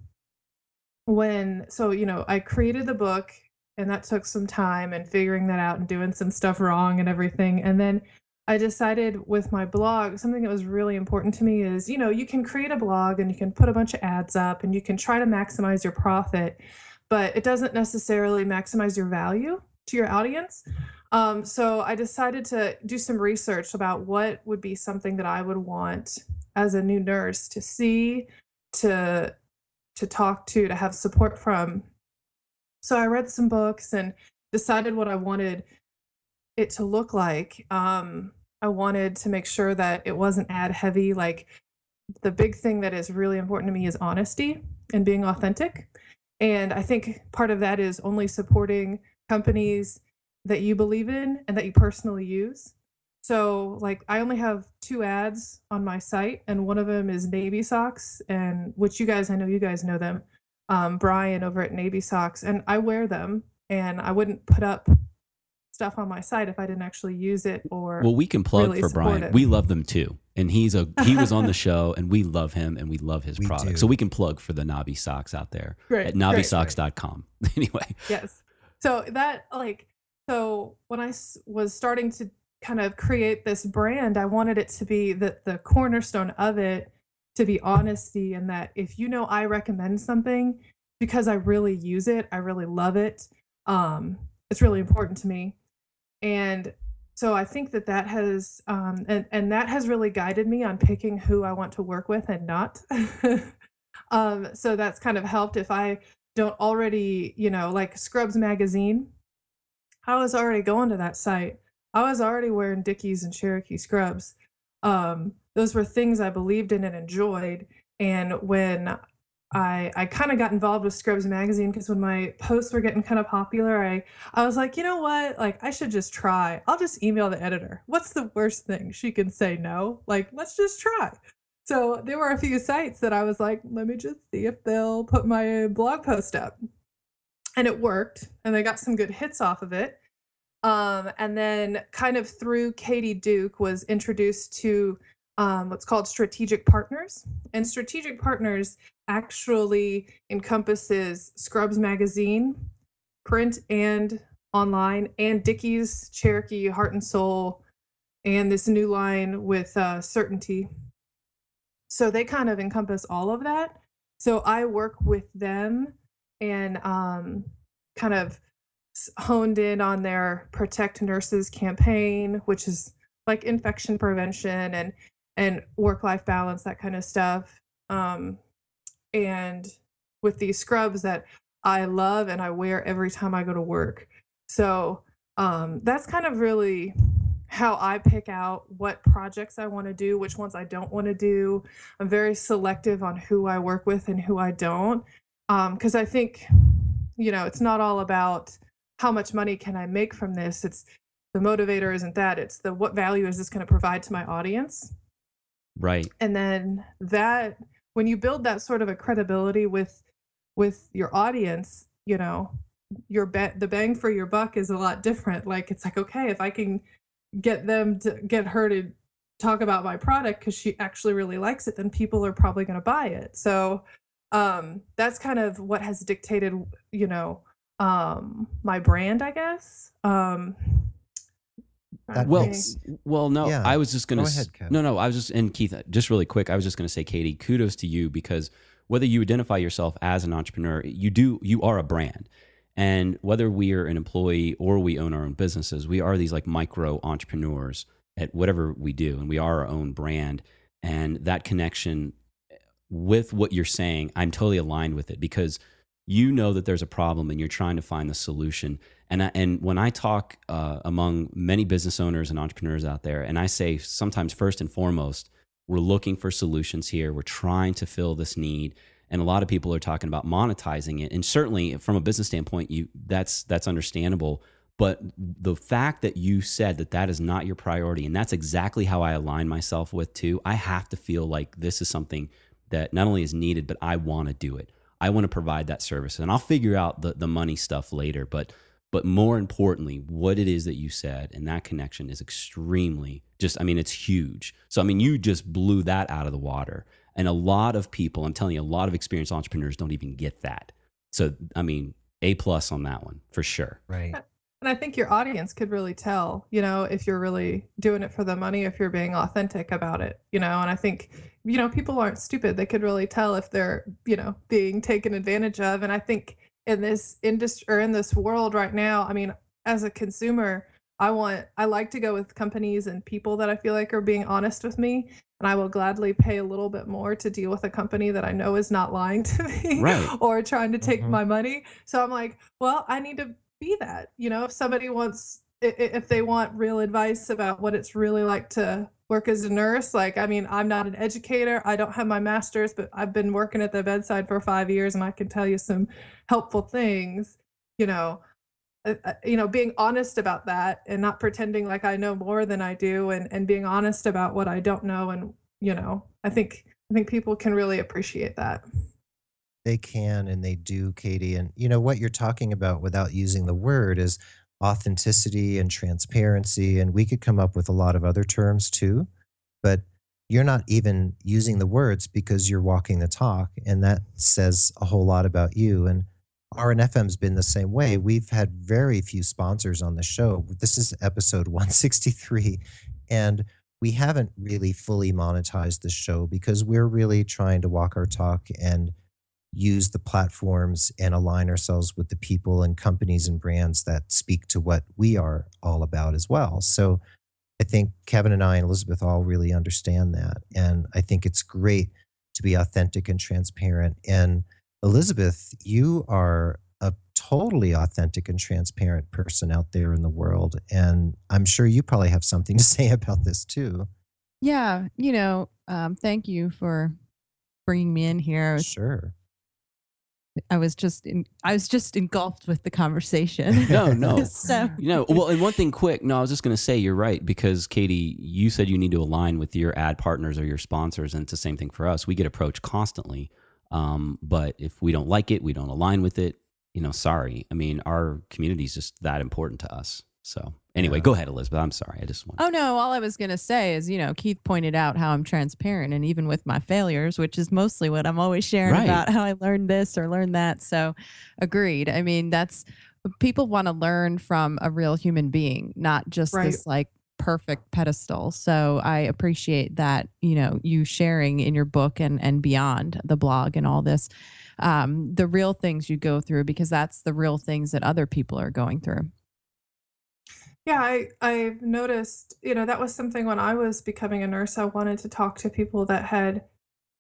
when, so, you know, I created the book and that took some time and figuring that out and doing some stuff wrong and everything. And then I decided with my blog, something that was really important to me is, you know, you can create a blog and you can put a bunch of ads up and you can try to maximize your profit, but it doesn't necessarily maximize your value to your audience. Um, so I decided to do some research about what would be something that I would want as a new nurse to see, to to talk to, to have support from. So I read some books and decided what I wanted it to look like. Um, I wanted to make sure that it wasn't ad heavy. Like the big thing that is really important to me is honesty and being authentic. And I think part of that is only supporting companies that you believe in and that you personally use. So, like, I only have two ads on my site, and one of them is Navy Socks, and which you guys, I know you guys know them, um, Brian over at Navy Socks, and I wear them, and I wouldn't put up stuff on my site if I didn't actually use it or well we can plug really for Brian. it. we love them too. And he's a he was on the show and we love him and we love his we product. do. so we can plug for the Navi socks out there great, at navisocks.com anyway. Yes. So that like so when I was starting to kind of create this brand I wanted it to be the the cornerstone of it to be honesty and that if you know I recommend something because I really use it I really love it um it's really important to me and so I think that that has um, and and that has really guided me on picking who I want to work with and not. um, so that's kind of helped if I don't already, you know, like Scrubs magazine. I was already going to that site. I was already wearing Dickies and Cherokee scrubs. Um, those were things I believed in and enjoyed. And when I I kind of got involved with Scrubs magazine because when my posts were getting kind of popular, I I was like, you know what? Like I should just try. I'll just email the editor. What's the worst thing? She can say no. Like let's just try. so there were a few sites that I was like, let me just see if they'll put my blog post up. And it worked, and they got some good hits off of it. Um, and then, kind of through Katie Duke, was introduced to um, what's called strategic partners. And strategic partners actually encompasses Scrubs Magazine, print and online, and Dickies, Cherokee, Heart and Soul, and this new line with uh, Certainty. So they kind of encompass all of that. So I work with them and um, kind of honed in on their Protect Nurses campaign, which is like infection prevention and and work life balance, that kind of stuff. Um, and with these scrubs that I love and I wear every time I go to work. So um, that's kind of really how I pick out what projects I want to do, which ones I don't want to do. I'm very selective on who I work with and who I don't. Because um, I think, you know, it's not all about how much money can I make from this. It's the motivator isn't that. It's the what value is this going to provide to my audience. Right. And then that when you build that sort of a credibility with with your audience, you know, your bet the bang for your buck is a lot different. Like it's like, okay, if I can get them to get her to talk about my product because she actually really likes it, then people are probably going to buy it. So um, that's kind of what has dictated, you know, um, my brand, I guess. Um, That well, makes- well, no, Yeah. I was just gonna. Go ahead, Kev. No, no, I was just and Keith, uh, just really quick. I was just gonna say, Kati, kudos to you because whether you identify yourself as an entrepreneur, you do, you are a brand, and whether we are an employee or we own our own businesses, we are these like micro entrepreneurs at whatever we do, and we are our own brand, and that connection eh, with what you're saying, I'm totally aligned with it because you know that there's a problem and you're trying to find the solution. And I, and when I talk uh, among many business owners and entrepreneurs out there, and I say sometimes first and foremost, we're looking for solutions here. We're trying to fill this need, and a lot of people are talking about monetizing it. And certainly, from a business standpoint, you that's that's understandable. But the fact that you said that that is not your priority, and that's exactly how I align myself with too. I have to feel like this is something that not only is needed, but I want to do it. I want to provide that service, and I'll figure out the the money stuff later. But but more importantly, what it is that you said and that connection is extremely just. I mean, it's huge. So I mean, you just blew that out of the water. And a lot of people, I'm telling you, a lot of experienced entrepreneurs don't even get that. So I mean, a plus on that one for sure. right. And I think your audience could really tell, you know, if you're really doing it for the money, if you're being authentic about it, you know. And I think, you know, people aren't stupid. They could really tell if they're, you know, being taken advantage of. And I think in this industry or in this world right now, I mean, as a consumer, I want, I like to go with companies and people that I feel like are being honest with me. And I will gladly pay a little bit more to deal with a company that I know is not lying to me Right. or trying to take Mhm. my money. So I'm like, well, I need to be that. You know, if somebody wants, if they want real advice about what it's really like to work as a nurse, like, I mean, I'm not an educator. I don't have my master's, but I've been working at the bedside for five years and I can tell you some helpful things, you know. You know, being honest about that and not pretending like I know more than I do, and and being honest about what I don't know, and you know, I think I think people can really appreciate that. They can and they do, Kati. And you know what you're talking about without using the word is authenticity and transparency. And we could come up with a lot of other terms too, but you're not even using the words because you're walking the talk. And that says a whole lot about you. And RNFM's been the same way. We've had very few sponsors on the show. This is episode 163. And we haven't really fully monetized the show because we're really trying to walk our talk and use the platforms and align ourselves with the people and companies and brands that speak to what we are all about as well. So I think Kevin and I and Elizabeth all really understand that. And I think it's great to be authentic and transparent. And Elizabeth, you are a totally authentic and transparent person out there in the world. And I'm sure you probably have something to say about this too. Yeah, you know, um, thank you for bringing me in here. Sure. I was just in, I was just engulfed with the conversation. No, no. so You know, well, and one thing quick, no, I was just going to say you're right because Kati, you said you need to align with your ad partners or your sponsors, and it's the same thing for us. We get approached constantly, um, but if we don't like it, we don't align with it. You know, sorry. I mean, our community is just that important to us. So anyway, go ahead, Elizabeth. I'm sorry. I just want. Oh no, all I was going to say is, you know, Keith pointed out how I'm transparent and even with my failures, which is mostly what I'm always sharing Right. about how I learned this or learned that. So, agreed. I mean, that's people want to learn from a real human being, not just Right. this like perfect pedestal. So, I appreciate that, you know, you sharing in your book and and beyond the blog and all this um the real things you go through because that's the real things that other people are going through. Yeah, I I've noticed, you know, that was something when I was becoming a nurse, I wanted to talk to people that had,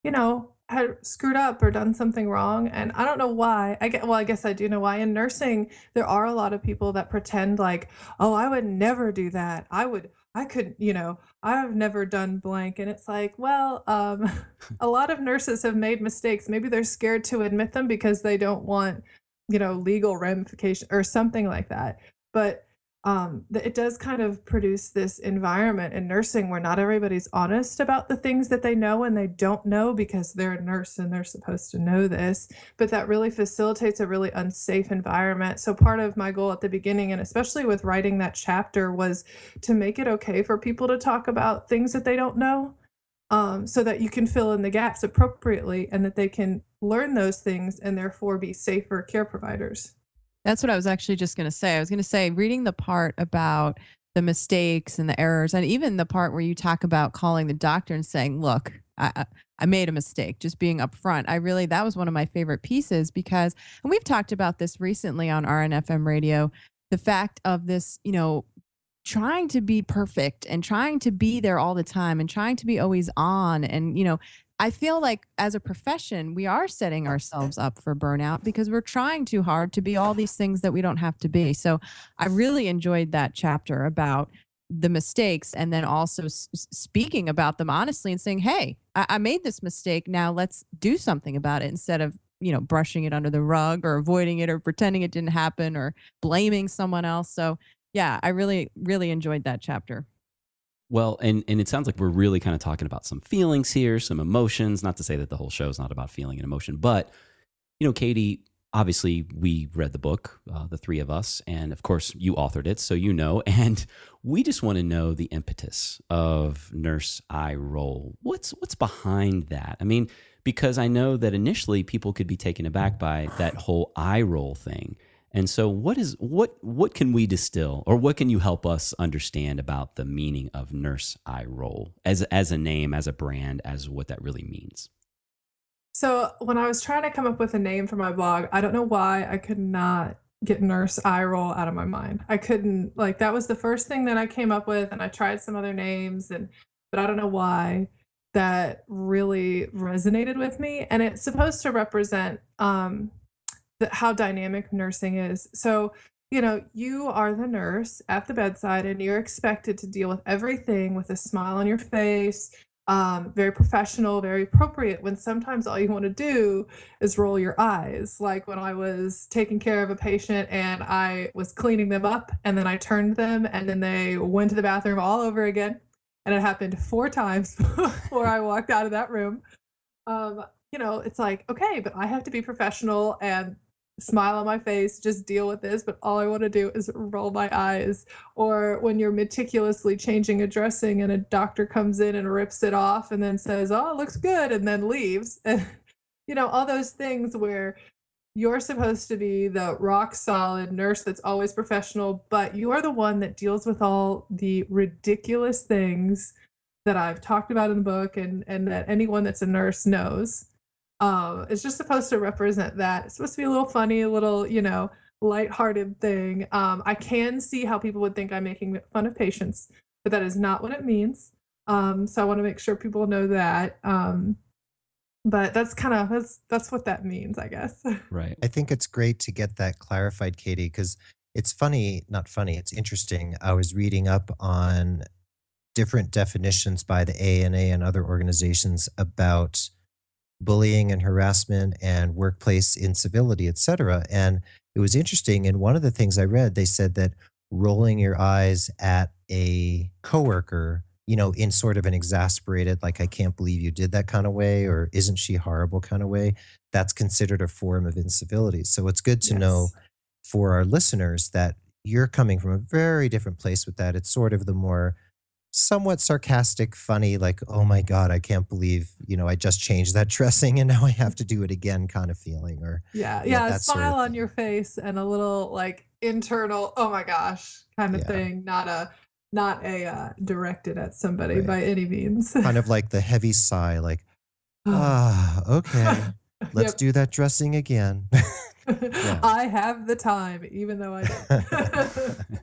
you know, had screwed up or done something wrong. And I don't know why. I get well, I guess I do know why. In nursing, there are a lot of people that pretend like, oh, I would never do that. I would I could, you know, I've never done blank. And it's like, well, um, a lot of nurses have made mistakes. Maybe they're scared to admit them because they don't want, you know, legal ramification or something like that. But um, it does kind of produce this environment in nursing where not everybody's honest about the things that they know and they don't know because they're a nurse and they're supposed to know this. But that really facilitates a really unsafe environment. So, part of my goal at the beginning, and especially with writing that chapter, was to make it okay for people to talk about things that they don't know um, so that you can fill in the gaps appropriately and that they can learn those things and therefore be safer care providers. That's what I was actually just going to say. I was going to say, reading the part about the mistakes and the errors, and even the part where you talk about calling the doctor and saying, "Look, I, I- made a mistake," just being upfront. I really that was one of my favorite pieces because, and we've talked about this recently on RNFM radio, the fact of this, you know, trying to be perfect and trying to be there all the time and trying to be always on and you know I feel like as a profession, we are setting ourselves up for burnout because we're trying too hard to be all these things that we don't have to be. So I really enjoyed that chapter about the mistakes and then also s- speaking about them honestly and saying, hey, I-, I made this mistake. Now let's do something about it instead of, you know, brushing it under the rug or avoiding it or pretending it didn't happen or blaming someone else. So yeah, I really, really enjoyed that chapter. Well, and and it sounds like we're really kind of talking about some feelings here, some emotions. Not to say that the whole show is not about feeling and emotion, but you know, Kati, obviously we read the book, uh, the three of us, and of course you authored it, so you know. And we just want to know the impetus of Nurse Eye Roll. What's what's behind that? I mean, because I know that initially people could be taken aback by that whole eye roll thing. And so what is what what can we distill or what can you help us understand about the meaning of nurse eye roll as as a name, as a brand, as what that really means? So when I was trying to come up with a name for my blog, I don't know why I could not get nurse eye roll out of my mind. I couldn't like that was the first thing that I came up with and I tried some other names and but I don't know why that really resonated with me and it's supposed to represent um the, how dynamic nursing is. So, you know, you are the nurse at the bedside and you're expected to deal with everything with a smile on your face, um, very professional, very appropriate. When sometimes all you want to do is roll your eyes. Like when I was taking care of a patient and I was cleaning them up and then I turned them and then they went to the bathroom all over again. And it happened four times before I walked out of that room. Um, you know, it's like, okay, but I have to be professional and smile on my face, just deal with this. But all I want to do is roll my eyes. Or when you're meticulously changing a dressing and a doctor comes in and rips it off and then says, oh, it looks good, and then leaves. And, you know, all those things where you're supposed to be the rock solid nurse that's always professional, but you are the one that deals with all the ridiculous things that I've talked about in the book and, and that anyone that's a nurse knows. Um, it's just supposed to represent that. It's supposed to be a little funny, a little, you know, lighthearted thing. Um, I can see how people would think I'm making fun of patients, but that is not what it means. Um, so I want to make sure people know that. Um, but that's kind of that's that's what that means, I guess. Right. I think it's great to get that clarified, Kati, because it's funny, not funny, it's interesting. I was reading up on different definitions by the ANA and other organizations about bullying and harassment and workplace incivility, etc. And it was interesting. And one of the things I read, they said that rolling your eyes at a coworker, you know, in sort of an exasperated, like, I can't believe you did that kind of way, or isn't she horrible kind of way, that's considered a form of incivility. So it's good to yes. know for our listeners that you're coming from a very different place with that. It's sort of the more somewhat sarcastic, funny, like, oh my God, I can't believe, you know, I just changed that dressing and now I have to do it again kind of feeling. Or yeah, yeah, yeah a smile sort of on your face and a little like internal, oh my gosh, kind of yeah. thing. Not a not a uh, directed at somebody right. by any means. kind of like the heavy sigh, like, ah, okay. Let's yep. do that dressing again. I have the time, even though I don't.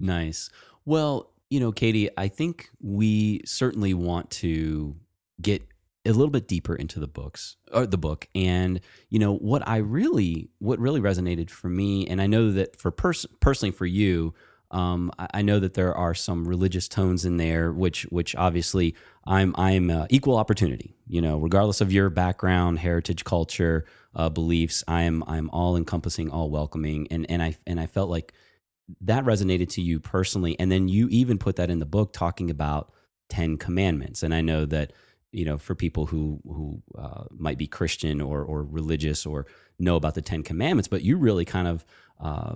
nice. Well, you know, Kati, I think we certainly want to get a little bit deeper into the books or the book. And you know what i really what really resonated for me and i know that for pers- personally for you um, I, I, know that there are some religious tones in there which which obviously i'm i'm uh, equal opportunity. You know regardless of your background heritage culture uh, beliefs i'm i'm all encompassing all welcoming and and i and i felt like that resonated to you personally and then you even put that in the book talking about 10 commandments. And i know that you know for people who who uh, might be christian or or religious or know about the 10 commandments but you really kind of uh,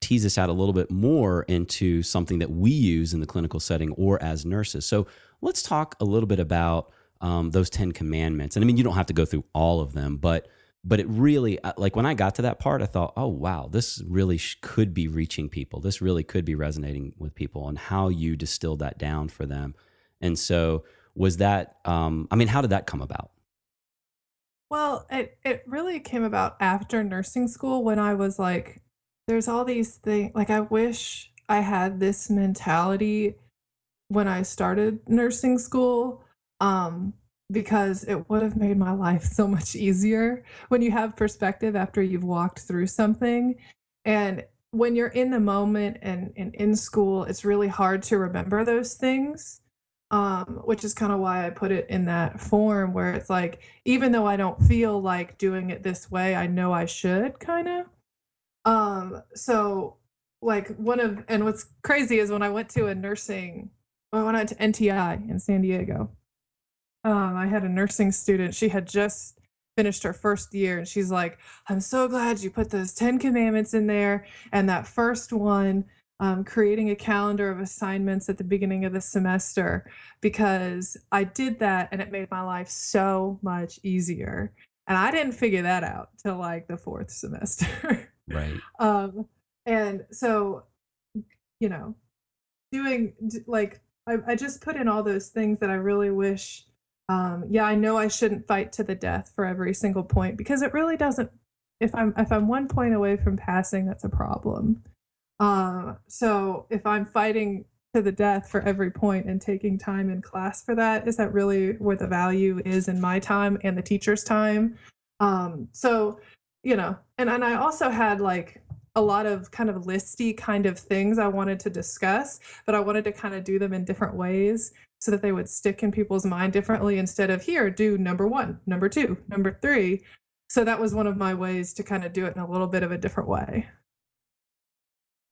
tease this out a little bit more into something that we use in the clinical setting or as nurses. So let's talk a little bit about um, those 10 commandments. And i mean you don't have to go through all of them but but it really uh, like when i got to that part i thought oh wow this really sh- could be reaching people. This really could be resonating with people and how you distilled that down for them. And so was that um, i mean how did that come about? Well it, it really came about after nursing school when i was like there's all these things like i wish i had this mentality when i started nursing school um, because it would have made my life so much easier when you have perspective after you've walked through something. And when you're in the moment and, and in school, it's really hard to remember those things. Um, which is kind of why I put it in that form where it's like, even though I don't feel like doing it this way, I know I should kind of. Um, so like one of and what's crazy is when I went to a nursing when I went to NTI in San Diego, um, I had a nursing student. She had just finished her first year, and she's like, "I'm so glad you put those Ten Commandments in there." And that first one, um, creating a calendar of assignments at the beginning of the semester, because I did that, and it made my life so much easier. And I didn't figure that out till like the fourth semester. right. Um, and so, you know, doing like I, I just put in all those things that I really wish um, yeah, I know I shouldn't fight to the death for every single point because it really doesn't. If I'm if I'm one point away from passing, that's a problem. Uh, so if I'm fighting to the death for every point and taking time in class for that, is that really where the value is in my time and the teacher's time? Um, so you know, and and I also had like a lot of kind of listy kind of things I wanted to discuss, but I wanted to kind of do them in different ways so that they would stick in people's mind differently instead of here, do number one, number two, number three. So that was one of my ways to kind of do it in a little bit of a different way.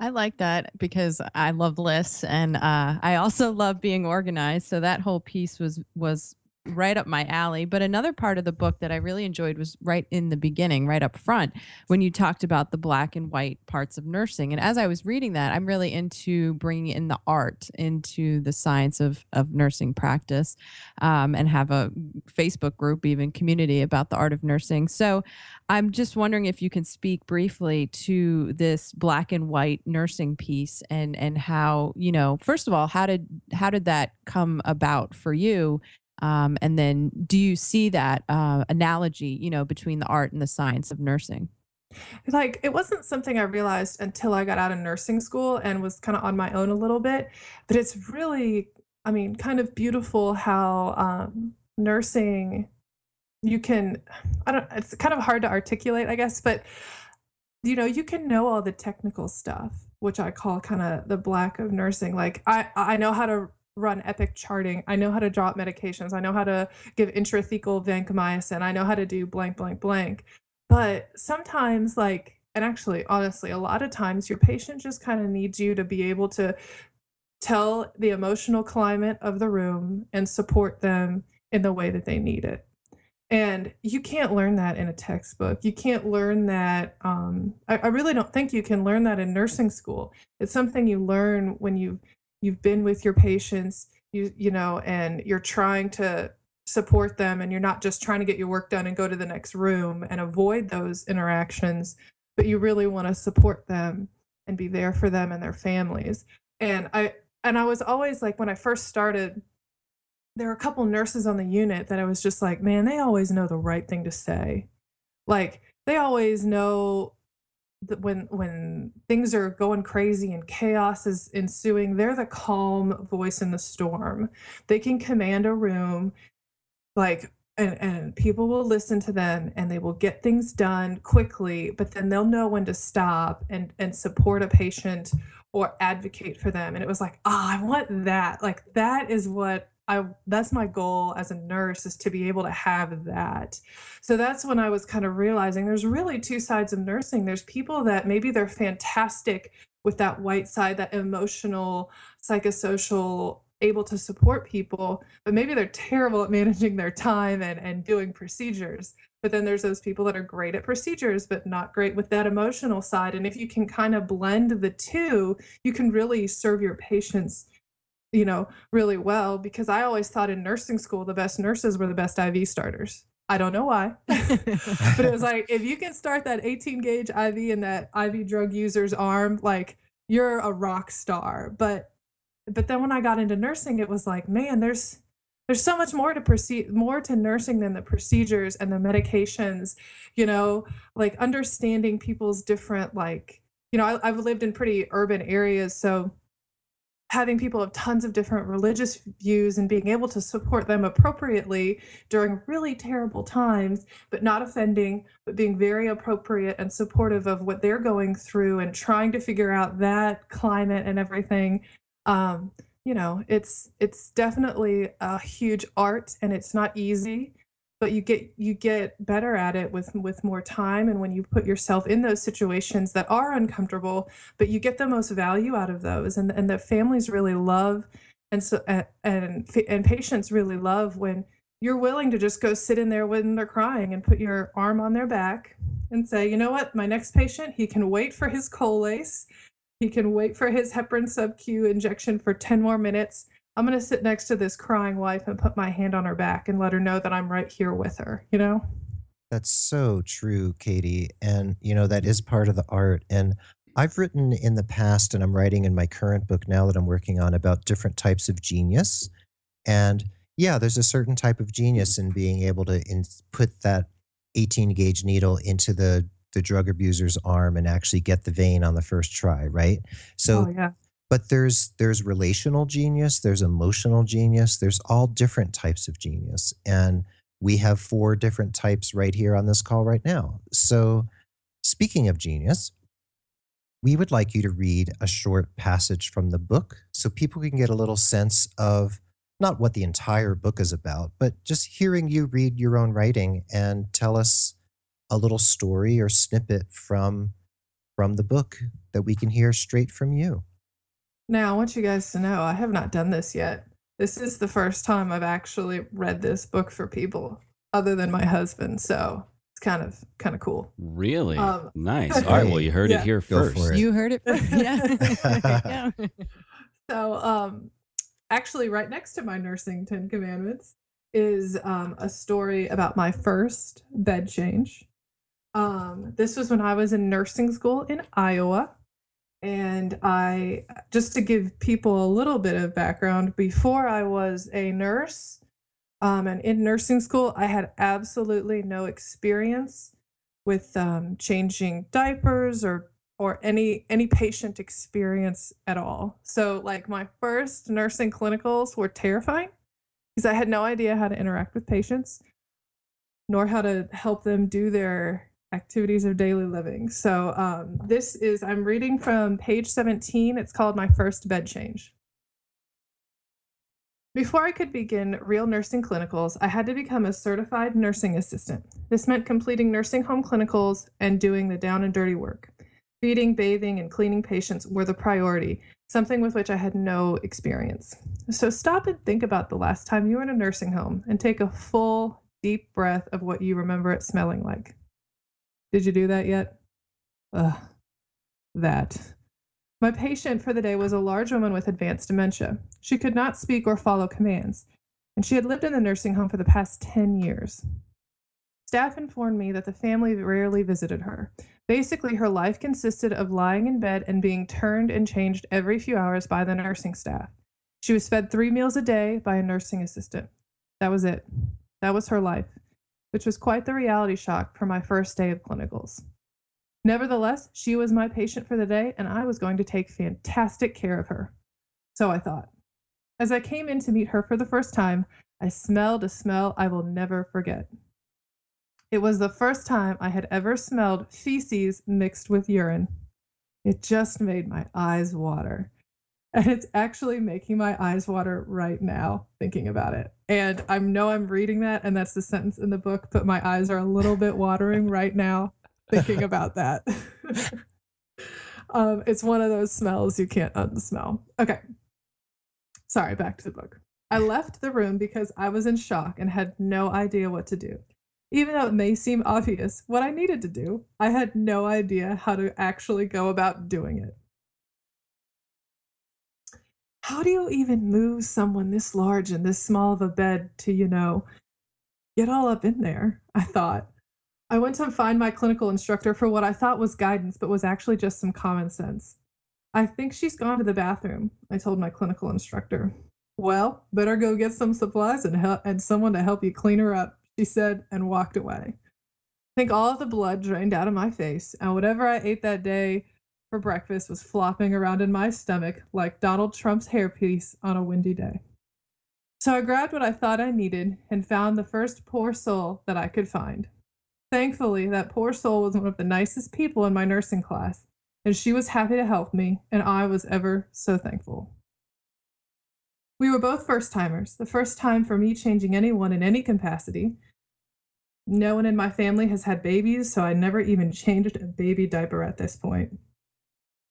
I like that because I love lists and uh, I also love being organized. So that whole piece was was right up my alley. But another part of the book that I really enjoyed was right in the beginning, right up front, when you talked about the black and white parts of nursing. And as I was reading that, I'm really into bringing in the art into the science of, of nursing practice um, and have a Facebook group, even community about the art of nursing. So I'm just wondering if you can speak briefly to this black and white nursing piece and and how you know first of all how did how did that come about for you um, and then do you see that uh, analogy, you know, between the art and the science of nursing? Like it wasn't something I realized until I got out of nursing school and was kind of on my own a little bit. But it's really, I mean, kind of beautiful how um, nursing you can i don't it's kind of hard to articulate i guess but you know you can know all the technical stuff which i call kind of the black of nursing like i i know how to run epic charting. I know how to drop medications. I know how to give intrathecal vancomycin. I know how to do blank, blank, blank. But sometimes, like, and actually, honestly, a lot of times your patient just kind of needs you to be able to tell the emotional climate of the room and support them in the way that they need it. And you can't learn that in a textbook. You can't learn that. Um, I, I really don't think you can learn that in nursing school. It's something you learn when you you've been with your patients, you you know, and you're trying to support them, and you're not just trying to get your work done and go to the next room and avoid those interactions, but you really want to support them and be there for them and their families. And I and I was always like when I first started there were a couple nurses on the unit that I was just like, man, they always know the right thing to say. Like they always know when when things are going crazy and chaos is ensuing, they're the calm voice in the storm. They can command a room like and, and people will listen to them and they will get things done quickly, but then they'll know when to stop and and support a patient or advocate for them. And it was like, ah, oh, I want that. Like that is what I that's my goal as a nurse is to be able to have that. So that's when I was kind of realizing there's really two sides of nursing. There's people that maybe they're fantastic with that white side, that emotional, psychosocial, able to support people, but maybe they're terrible at managing their time and, and doing procedures. But then there's those people that are great at procedures, but not great with that emotional side. And if you can kind of blend the two, you can really serve your patients you know, really well because I always thought in nursing school the best nurses were the best IV starters. I don't know why. but it was like if you can start that 18 gauge IV in that IV drug user's arm, like you're a rock star. But but then when I got into nursing, it was like, man, there's there's so much more to proceed more to nursing than the procedures and the medications, you know, like understanding people's different like, you know, I, I've lived in pretty urban areas, so having people of tons of different religious views and being able to support them appropriately during really terrible times, but not offending, but being very appropriate and supportive of what they're going through and trying to figure out that climate and everything. Um, you know, it's it's definitely a huge art and it's not easy but you get you get better at it with with more time and when you put yourself in those situations that are uncomfortable but you get the most value out of those. And and the families really love and so and and, patients really love when you're willing to just go sit in there when they're crying and put your arm on their back and say you know what? My next patient he can wait for his colace. He can wait for his heparin sub q injection for 10 more minutes I'm going to sit next to this crying wife and put my hand on her back and let her know that I'm right here with her, you know? That's so true, Kati. And, you know, that is part of the art. And I've written in the past, and I'm writing in my current book now that I'm working on about different types of genius. And yeah, there's a certain type of genius in being able to in, put that 18 gauge needle into the the drug abuser's arm and actually get the vein on the first try, right? So oh, yeah but there's there's relational genius there's emotional genius there's all different types of genius. And we have four different types right here on this call right now. So speaking of genius we would like you to read a short passage from the book so people can get a little sense of not what the entire book is about but just hearing you read your own writing and tell us a little story or snippet from from the book that we can hear straight from you now, I want you guys to know I have not done this yet. This is the first time I've actually read this book for people other than my husband. So it's kind of kind of cool. Really um, nice. All right, well, you heard yeah. it here Go first. You heard it. First. Yeah. yeah. So, um, actually, right next to my nursing Ten Commandments is um, a story about my first bed change. Um, this was when I was in nursing school in Iowa. And I, just to give people a little bit of background, before I was a nurse um, and in nursing school, I had absolutely no experience with um, changing diapers or or any any patient experience at all. So like my first nursing clinicals were terrifying because I had no idea how to interact with patients nor how to help them do their activities of daily living. So um, this is, I'm reading from page 17. It's called My First Bed Change. Before I could begin real nursing clinicals, I had to become a certified nursing assistant. This meant completing nursing home clinicals and doing the down and dirty work. Feeding, bathing, and cleaning patients were the priority, something with which I had no experience. So stop and think about the last time you were in a nursing home and take a full, deep breath of what you remember it smelling like. Did you do that yet? Ugh, that. My patient for the day was a large woman with advanced dementia. She could not speak or follow commands, and she had lived in the nursing home for the past 10 years. Staff informed me that the family rarely visited her. Basically, her life consisted of lying in bed and being turned and changed every few hours by the nursing staff. She was fed three meals a day by a nursing assistant. That was it. That was her life, which was quite the reality shock for my first day of clinicals. Nevertheless, she was my patient for the day, and I was going to take fantastic care of her. So I thought. As I came in to meet her for the first time, I smelled a smell I will never forget. It was the first time I had ever smelled feces mixed with urine. It just made my eyes water. And it's actually making my eyes water right now thinking about it. And I know I'm reading that, and that's the sentence in the book, but my eyes are a little bit watering right now thinking about that. um, it's one of those smells you can't unsmell. Okay. Sorry, back to the book. I left the room because I was in shock and had no idea what to do. Even though it may seem obvious what I needed to do, I had no idea how to actually go about doing it. How do you even move someone this large and this small of a bed to, you know, get all up in there? I thought. I went to find my clinical instructor for what I thought was guidance, but was actually just some common sense. I think she's gone to the bathroom, I told my clinical instructor. Well, better go get some supplies and, help, and someone to help you clean her up, she said, and walked away. I think all of the blood drained out of my face, and whatever I ate that day for breakfast was flopping around in my stomach like Donald Trump's hairpiece on a windy day. So I grabbed what I thought I needed and found the first poor soul that I could find. Thankfully, that poor soul was one of the nicest people in my nursing class, and she was happy to help me, and I was ever so thankful. We were both first timers, the first time for me changing anyone in any capacity. No one in my family has had babies, so I never even changed a baby diaper at this point.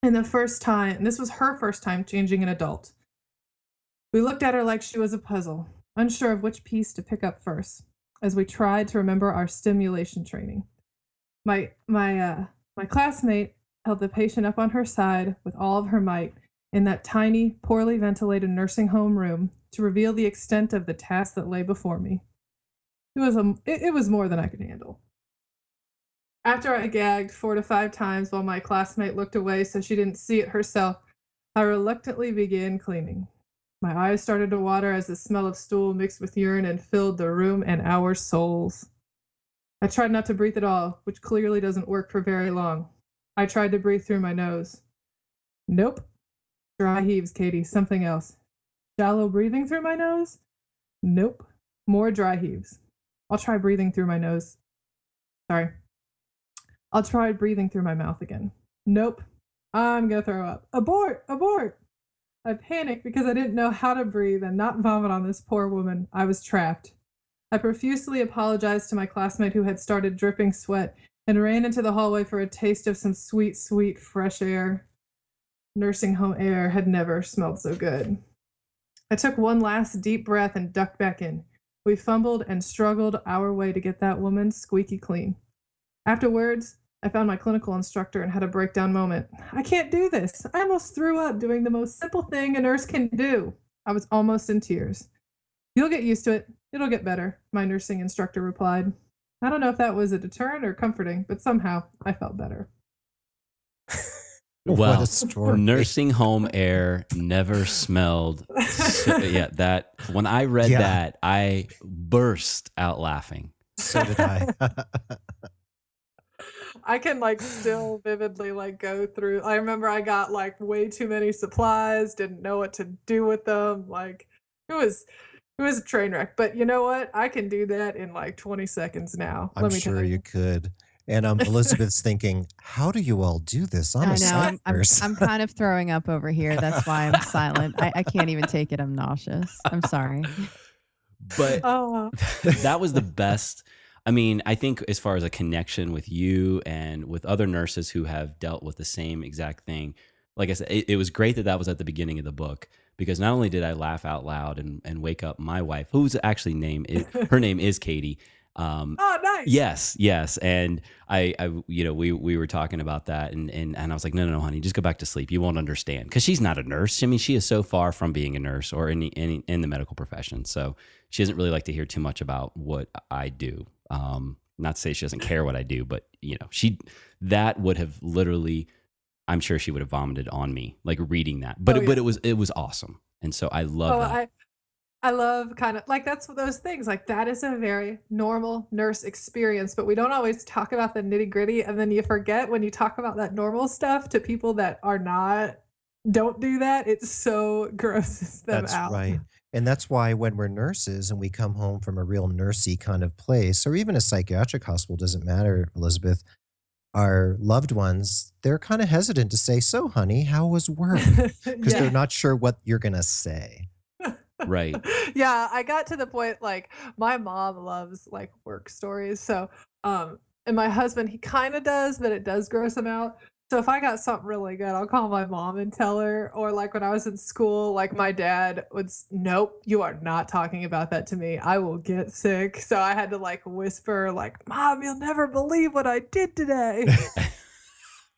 And the first time, this was her first time changing an adult. We looked at her like she was a puzzle, unsure of which piece to pick up first as we tried to remember our simulation training. My my uh, my classmate held the patient up on her side with all of her might in that tiny, poorly ventilated nursing home room to reveal the extent of the task that lay before me. It was a, it, it was more than I could handle. After I gagged four to five times while my classmate looked away so she didn't see it herself, I reluctantly began cleaning. My eyes started to water as the smell of stool mixed with urine and filled the room and our souls. I tried not to breathe at all, which clearly doesn't work for very long. I tried to breathe through my nose. Nope. Dry heaves, Katie. Something else. Shallow breathing through my nose? Nope. More dry heaves. I'll try breathing through my nose. Sorry. I'll try breathing through my mouth again. Nope. I'm gonna throw up. Abort! Abort! I panicked because I didn't know how to breathe and not vomit on this poor woman. I was trapped. I profusely apologized to my classmate who had started dripping sweat and ran into the hallway for a taste of some sweet, sweet fresh air. Nursing home air had never smelled so good. I took one last deep breath and ducked back in. We fumbled and struggled our way to get that woman squeaky clean. Afterwards, I found my clinical instructor and had a breakdown moment. I can't do this. I almost threw up doing the most simple thing a nurse can do. I was almost in tears. You'll get used to it. It'll get better, my nursing instructor replied. I don't know if that was a deterrent or comforting, but somehow I felt better. well, nursing home air never smelled. So, yeah, that when I read yeah. that, I burst out laughing. So did I. I can like still vividly like go through. I remember I got like way too many supplies, didn't know what to do with them. Like it was it was a train wreck. But you know what? I can do that in like 20 seconds now. I'm sure you could. And um, Elizabeth's thinking, how do you all do this? I'm a I know. sight I'm, I'm. I'm kind of throwing up over here. That's why I'm silent. I, I can't even take it. I'm nauseous. I'm sorry. But Oh, that was the best. I mean, I think as far as a connection with you and with other nurses who have dealt with the same exact thing, like I said, it, it was great that that was at the beginning of the book because not only did I laugh out loud and, and wake up my wife, whose actually name is, her name is Katie. Um, oh, nice. Yes, yes, and I, I, you know, we we were talking about that, and and and I was like, no, no, no, honey, just go back to sleep. You won't understand because she's not a nurse. I mean, she is so far from being a nurse or in the, in, in the medical profession, so she doesn't really like to hear too much about what I do. Um, not to say she doesn't care what I do, but you know, she that would have literally, I'm sure she would have vomited on me like reading that, but Oh, it, but it was it was awesome, and so I love Oh, that. I, I love kind of like that's those things. Like that is a very normal nurse experience, but we don't always talk about the nitty gritty. And then you forget when you talk about that normal stuff to people that are not, don't do that. It so grosses them That's out. right. And that's why when we're nurses and we come home from a real nursey kind of place, or even a psychiatric hospital, doesn't matter, Elizabeth, our loved ones, they're kind of hesitant to say, So, honey, how was work? Because yeah. they're not sure what you're going to say. right. yeah, I got to the point like my mom loves like work stories. So, um, and my husband, he kind of does, but it does gross him out. So if I got something really good, I'll call my mom and tell her. Or like when I was in school, like my dad would, nope, you are not talking about that to me. I will get sick. So I had to like whisper, like, Mom, you'll never believe what I did today.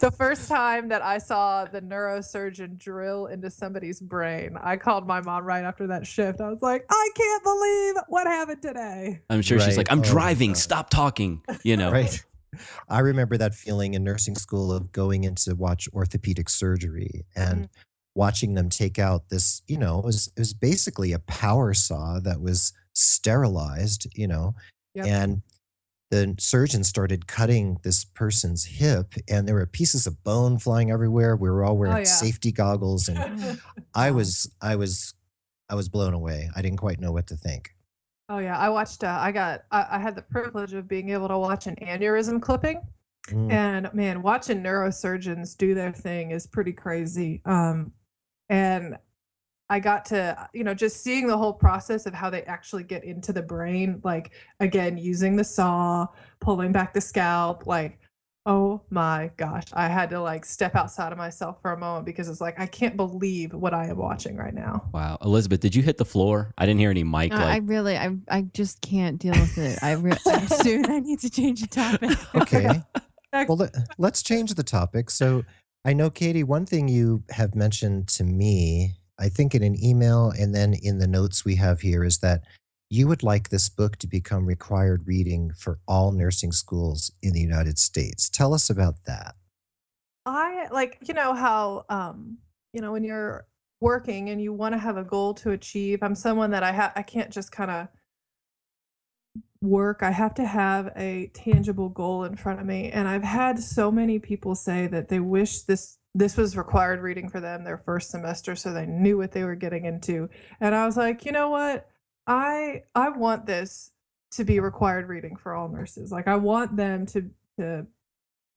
the first time that I saw the neurosurgeon drill into somebody's brain, I called my mom right after that shift. I was like, I can't believe what happened today. I'm sure she's like, I'm Oh, driving, God. stop talking, you know. Right. I remember that feeling in nursing school of going in to watch orthopedic surgery and Mhm. watching them take out this, you know, it was, it was basically a power saw that was sterilized, you know, Yep. and the surgeon started cutting this person's hip and there were pieces of bone flying everywhere. We were all wearing Oh, yeah. safety goggles and I was, I was, I was blown away. I didn't quite know what to think. Oh yeah, I watched. Uh, I got. I, I had the privilege of being able to watch an aneurysm clipping, Mm. and man, watching neurosurgeons do their thing is pretty crazy. Um, and I got to, you know, just seeing the whole process of how they actually get into the brain, like again using the saw, pulling back the scalp, like. Oh my gosh, I had to like step outside of myself for a moment because it's like I can't believe what I am watching right now. Wow. Elizabeth, did you hit the floor? I didn't hear any mic Uh, I really, I, I just can't deal with it. I re- soon I need to change the topic. Okay. well, let, let's change the topic. So, I know, Kati, one thing you have mentioned to me, I think in an email and then in the notes we have here, is that you would like this book to become required reading for all nursing schools in the United States. Tell us about that. I like, you know, how, um, you know, when you're working and you want to have a goal to achieve, I'm someone that I have, I can't just kind of work. I have to have a tangible goal in front of me. And I've had so many people say that they wish this, this was required reading for them their first semester so they knew what they were getting into. And I was like, you know what? I, I want this to be required reading for all nurses. Like I want them to, to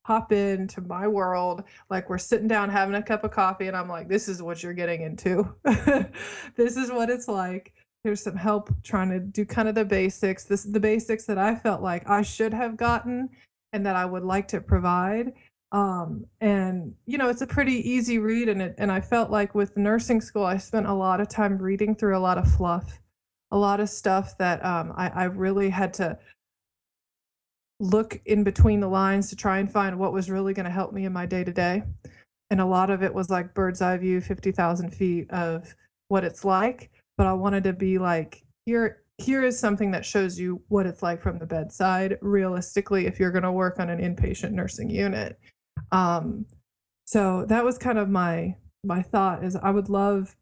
hop into my world like we're sitting down having a cup of coffee and i'm like this is what you're getting into. This is what it's like. There's some help trying to do kind of the basics this the basics that i felt like i should have gotten and that i would like to provide. Um and you know it's a pretty easy read and it and i felt like with nursing school i spent a lot of time reading through a lot of fluff a lot of stuff that um, I, I really had to look in between the lines to try and find what was really going to help me in my day to day. And a lot of it was like bird's eye view, 50,000 feet of what it's like. But I wanted to be like, here, here is something that shows you what it's like from the bedside, realistically, if you're going to work on an inpatient nursing unit. Um, so that was kind of my my thought is I would love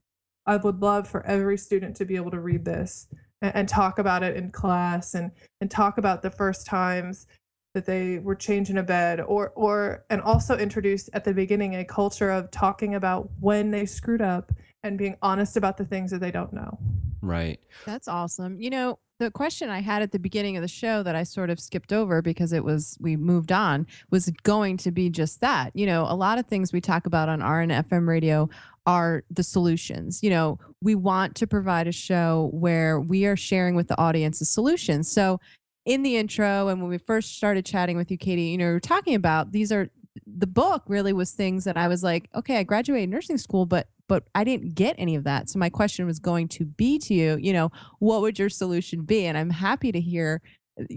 I would love for every student to be able to read this and, and talk about it in class and and talk about the first times that they were changing a bed or or and also introduce at the beginning a culture of talking about when they screwed up and being honest about the things that they don't know. right? That's awesome. You know, the question I had at the beginning of the show that I sort of skipped over because it was we moved on was going to be just that. You know, a lot of things we talk about on RNFM radio are the solutions. You know, we want to provide a show where we are sharing with the audience the solutions. So in the intro and when we first started chatting with you, Kati, you know, we are talking about these are the book really was things that I was like, okay, I graduated nursing school, but but I didn't get any of that. So my question was going to be to you, you know, what would your solution be? And I'm happy to hear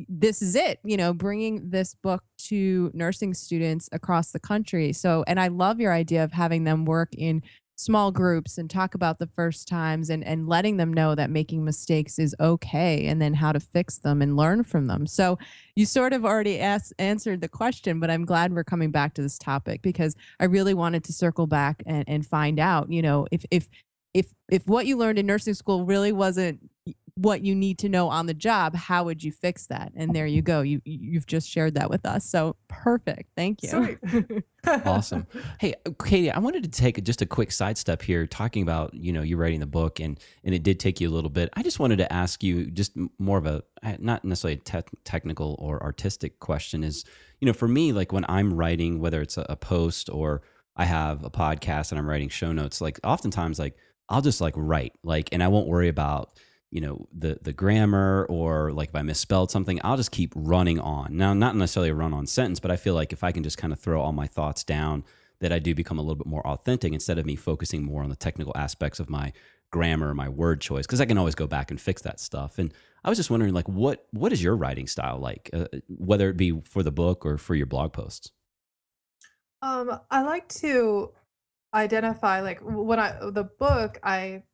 this is it, you know, bringing this book to nursing students across the country. So, and I love your idea of having them work in small groups and talk about the first times and and letting them know that making mistakes is okay and then how to fix them and learn from them. So you sort of already asked answered the question, but I'm glad we're coming back to this topic because I really wanted to circle back and, and find out, you know, if if if if what you learned in nursing school really wasn't what you need to know on the job how would you fix that? And there you go. You you've just shared that with us. So perfect. Thank you. Awesome. Hey Kati i wanted to take just a quick sidestep here talking about you know you writing the book and and it did take you a little bit. I just wanted to ask you just more of a eh, not necessarily a te- technical or artistic question is you know for me like when i'm writing whether it's a, a post or i have a podcast and i'm writing show notes like oftentimes like i'll just like write like and i won't worry about you know the the grammar or like if I misspelled something, I'll just keep running on. Now, not necessarily a run on sentence, but I feel like if I can just kind of throw all my thoughts down, that I do become a little bit more authentic instead of me focusing more on the technical aspects of my grammar, my word choice, because I can always go back and fix that stuff. And I was just wondering, like, what what is your writing style like, uh, whether it be for the book or for your blog posts? Um, I like to identify like when I the book I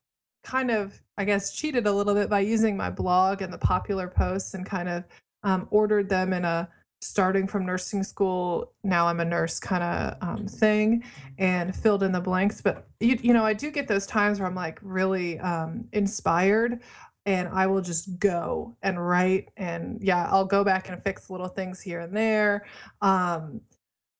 kind of, I guess, cheated a little bit by using my blog and the popular posts and kind of um, ordered them in a starting from nursing school, now I'm a nurse kind of um, thing and filled in the blanks. But, you, you know, I do get those times where I'm like really um, inspired and I will just go and write. And yeah, I'll go back and fix little things here and there. Um,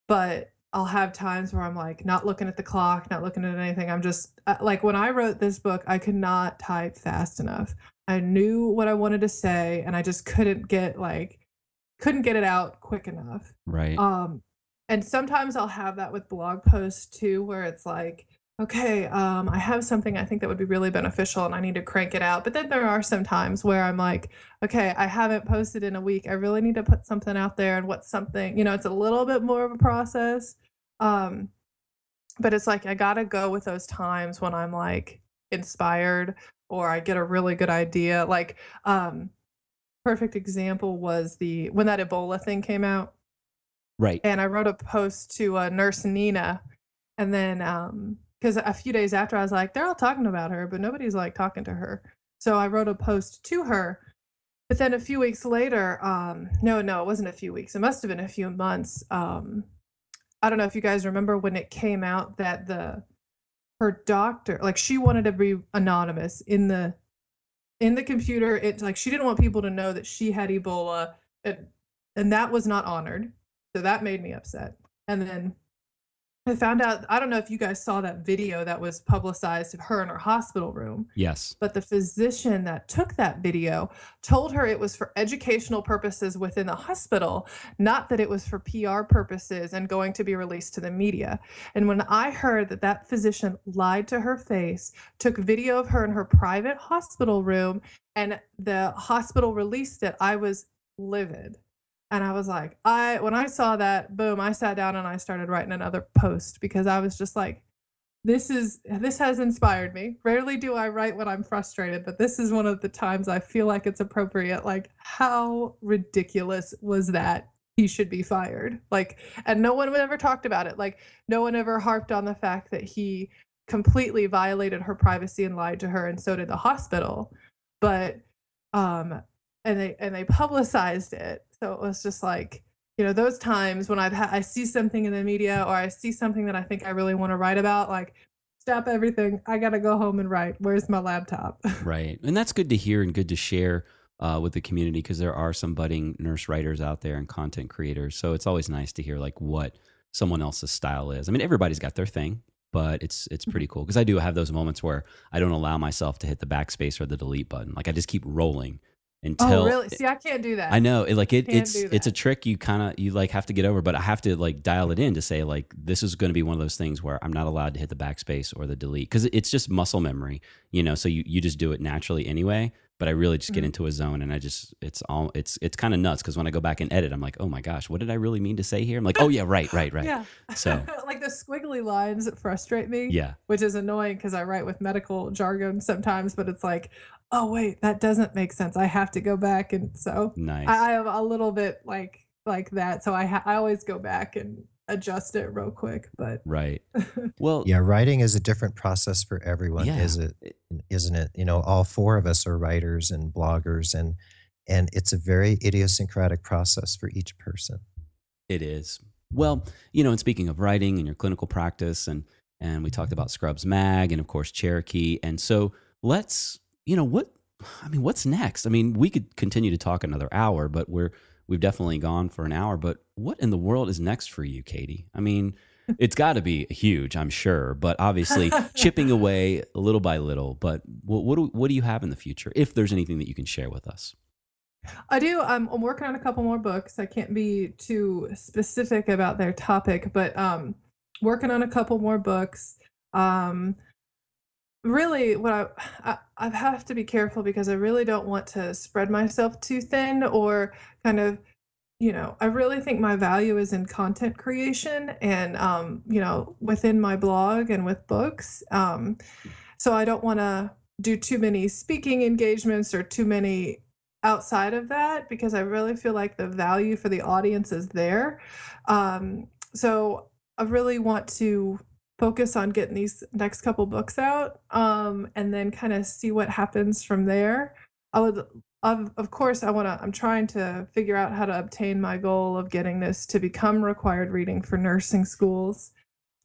but I'll have times where I'm like not looking at the clock, not looking at anything. I'm just uh, like when I wrote this book, I could not type fast enough. I knew what I wanted to say and I just couldn't get like couldn't get it out quick enough. Right. Um and sometimes I'll have that with blog posts too where it's like okay, um, I have something I think that would be really beneficial and I need to crank it out. But then there are some times where I'm like, okay, I haven't posted in a week. I really need to put something out there. And what's something, you know, it's a little bit more of a process. Um, but it's like, I got to go with those times when I'm like inspired or I get a really good idea. Like, um, perfect example was the when that Ebola thing came out. Right. And I wrote a post to uh, Nurse Nina. And then um, because a few days after I was like, they're all talking about her, but nobody's like talking to her. So I wrote a post to her. But then a few weeks later, um, no, no, it wasn't a few weeks. It must have been a few months. Um, I don't know if you guys remember when it came out that the her doctor, like she wanted to be anonymous in the in the computer. It's like she didn't want people to know that she had Ebola, and, and that was not honored. So that made me upset. And then I found out, I don't know if you guys saw that video that was publicized of her in her hospital room. Yes. But the physician that took that video told her it was for educational purposes within the hospital, not that it was for PR purposes and going to be released to the media. And when I heard that that physician lied to her face, took video of her in her private hospital room, and the hospital released it, I was livid. And I was like, I when I saw that, boom, I sat down and I started writing another post because I was just like, this is this has inspired me. Rarely do I write when I'm frustrated, but this is one of the times I feel like it's appropriate. Like, how ridiculous was that? He should be fired. Like, and no one ever talked about it. Like, no one ever harped on the fact that he completely violated her privacy and lied to her, and so did the hospital. But um and they and they publicized it so it was just like, you know, those times when I've had I see something in the media or I see something that I think I really want to write about, like stop everything. I got to go home and write. Where's my laptop? right. And that's good to hear and good to share uh, with the community because there are some budding nurse writers out there and content creators. So it's always nice to hear like what someone else's style is. I mean, everybody's got their thing, but it's it's pretty cool because I do have those moments where I don't allow myself to hit the backspace or the delete button. Like I just keep rolling Oh, until oh, really? See, I can't do that. I know, it, like it, it's it's a trick you kind of you like have to get over, but I have to like dial it in to say like this is going to be one of those things where I'm not allowed to hit the backspace or the delete because it's just muscle memory, you know. So you you just do it naturally anyway. But I really just get Mhm. into a zone, and I just it's all it's it's kind of nuts because when I go back and edit, I'm like, oh my gosh, what did I really mean to say here? I'm like, oh yeah, right, right, right. Yeah. So- like the squiggly lines that frustrate me. Yeah, which is annoying because I write with medical jargon sometimes, but it's like, oh wait, that doesn't make sense. I have to go back, and so nice. I, I am a little bit like like that. So I ha- I always go back and adjust it real quick. But right. Well, Yeah, writing is a different process for everyone, Yeah. is it? Isn't it? You know, all four of us are writers and bloggers, and and it's a very idiosyncratic process for each person. It is. Well, you know, and speaking of writing and your clinical practice and and we talked about Scrubs Mag and of course Cherokee. And so let's, you know, what I mean, what's next? I mean, we could continue to talk another hour, but we're we've definitely gone for an hour, but what in the world is next for you, Kati? I mean, it's got to be huge, I'm sure, but obviously chipping away little by little. But what what do, what do you have in the future if there's anything that you can share with us? I do. I'm, I'm working on a couple more books. I can't be too specific about their topic, but um, working on a couple more books. Um, really, what I, I I have to be careful because I really don't want to spread myself too thin or kind of, you know, I really think my value is in content creation and um, you know, within my blog and with books. Um, so I don't want to do too many speaking engagements or too many outside of that because I really feel like the value for the audience is there. Um, so I really want to focus on getting these next couple books out um, and then kind of see what happens from there. I would, of, of course, I want to, I'm trying to figure out how to obtain my goal of getting this to become required reading for nursing schools.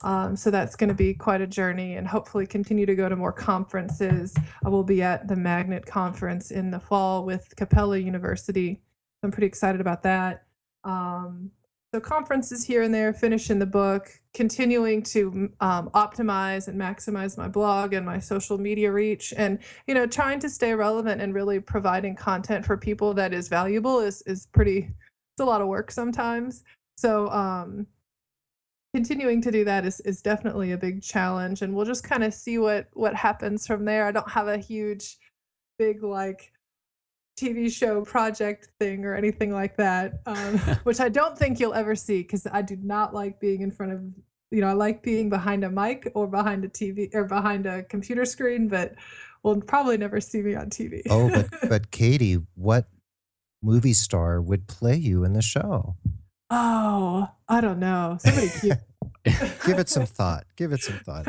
Um, so that's going to be quite a journey and hopefully continue to go to more conferences. I will be at the Magnet Conference in the fall with Capella University. I'm pretty excited about that. Um, so conferences here and there, finishing the book, continuing to um, optimize and maximize my blog and my social media reach, and you know, trying to stay relevant and really providing content for people that is valuable is is pretty. It's a lot of work sometimes. So um, continuing to do that is is definitely a big challenge, and we'll just kind of see what what happens from there. I don't have a huge, big like TV show project thing or anything like that, um, which I don't think you'll ever see because I do not like being in front of, you know, I like being behind a mic or behind a TV or behind a computer screen, but will probably never see me on TV. Oh, but but Kati, what movie star would play you in the show? oh, I don't know. Somebody cute. Give it some thought. Give it some thought.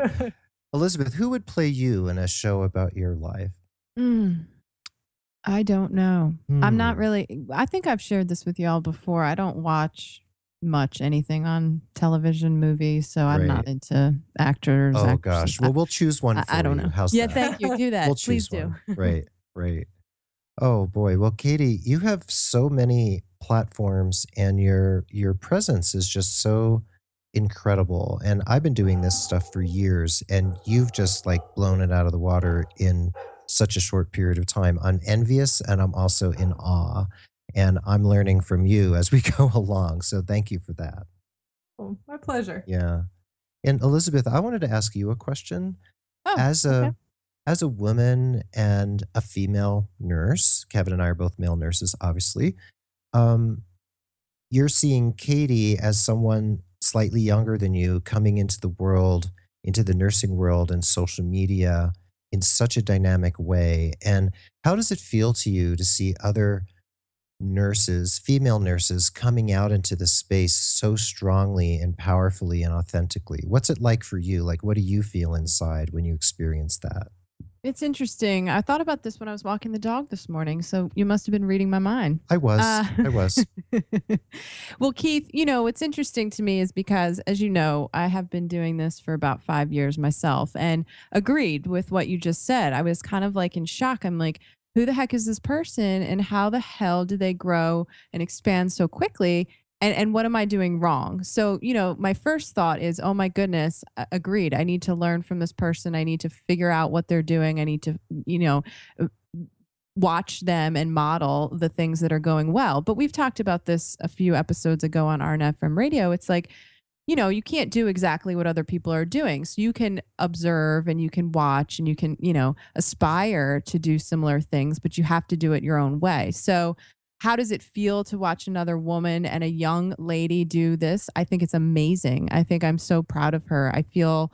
Elizabeth, who would play you in a show about your life? Mm, I don't know. I'm not Hmm. really. I think I've shared this with y'all before. I don't watch much anything on television, movies, so I'm not into actors. Oh actresses. gosh. Well, we'll choose one I, for I don't you. know. How's yeah, that? thank you. Do that. we'll Please do. Right, right. Oh boy. Well, Kati, you have so many platforms and your your presence is just so incredible. And I've been doing this stuff for years and you've just like blown it out of the water in such a short period of time. I'm envious and I'm also in awe. And I'm learning from you as we go along. So thank you for that. Oh, my pleasure. Yeah. And Elizabeth, I wanted to ask you a question Oh, as a okay. as a woman and a female nurse kevin and i are both male nurses obviously um, you're seeing Kati as someone slightly younger than you coming into the world into the nursing world and social media in such a dynamic way and how does it feel to you to see other nurses female nurses coming out into the space so strongly and powerfully and authentically? What's it like for you? Like what do you feel inside when you experience that It's interesting. I thought about this when I was walking the dog this morning. So you must have been reading my mind. I was. Uh, I was. well, Keith, you know, what's interesting to me is because, as you know, I have been doing this for about five years myself and agreed with what you just said. I was kind of like in shock. I'm like, who the heck is this person and how the hell did they grow and expand so quickly? And, and what am I doing wrong? So, you know, my first thought is, oh my goodness, agreed. I need to learn from this person. I need to figure out what they're doing. I need to, you know, uh, watch them and model the things that are going well. But we've talked about this a few episodes ago on RNFM radio. It's like, you know, you can't do exactly what other people are doing. So you can observe and you can watch and you can, you know, aspire to do similar things, but you have to do it your own way. So how does it feel to watch another woman and a young lady do this? I think it's amazing. I think I'm so proud of her. I feel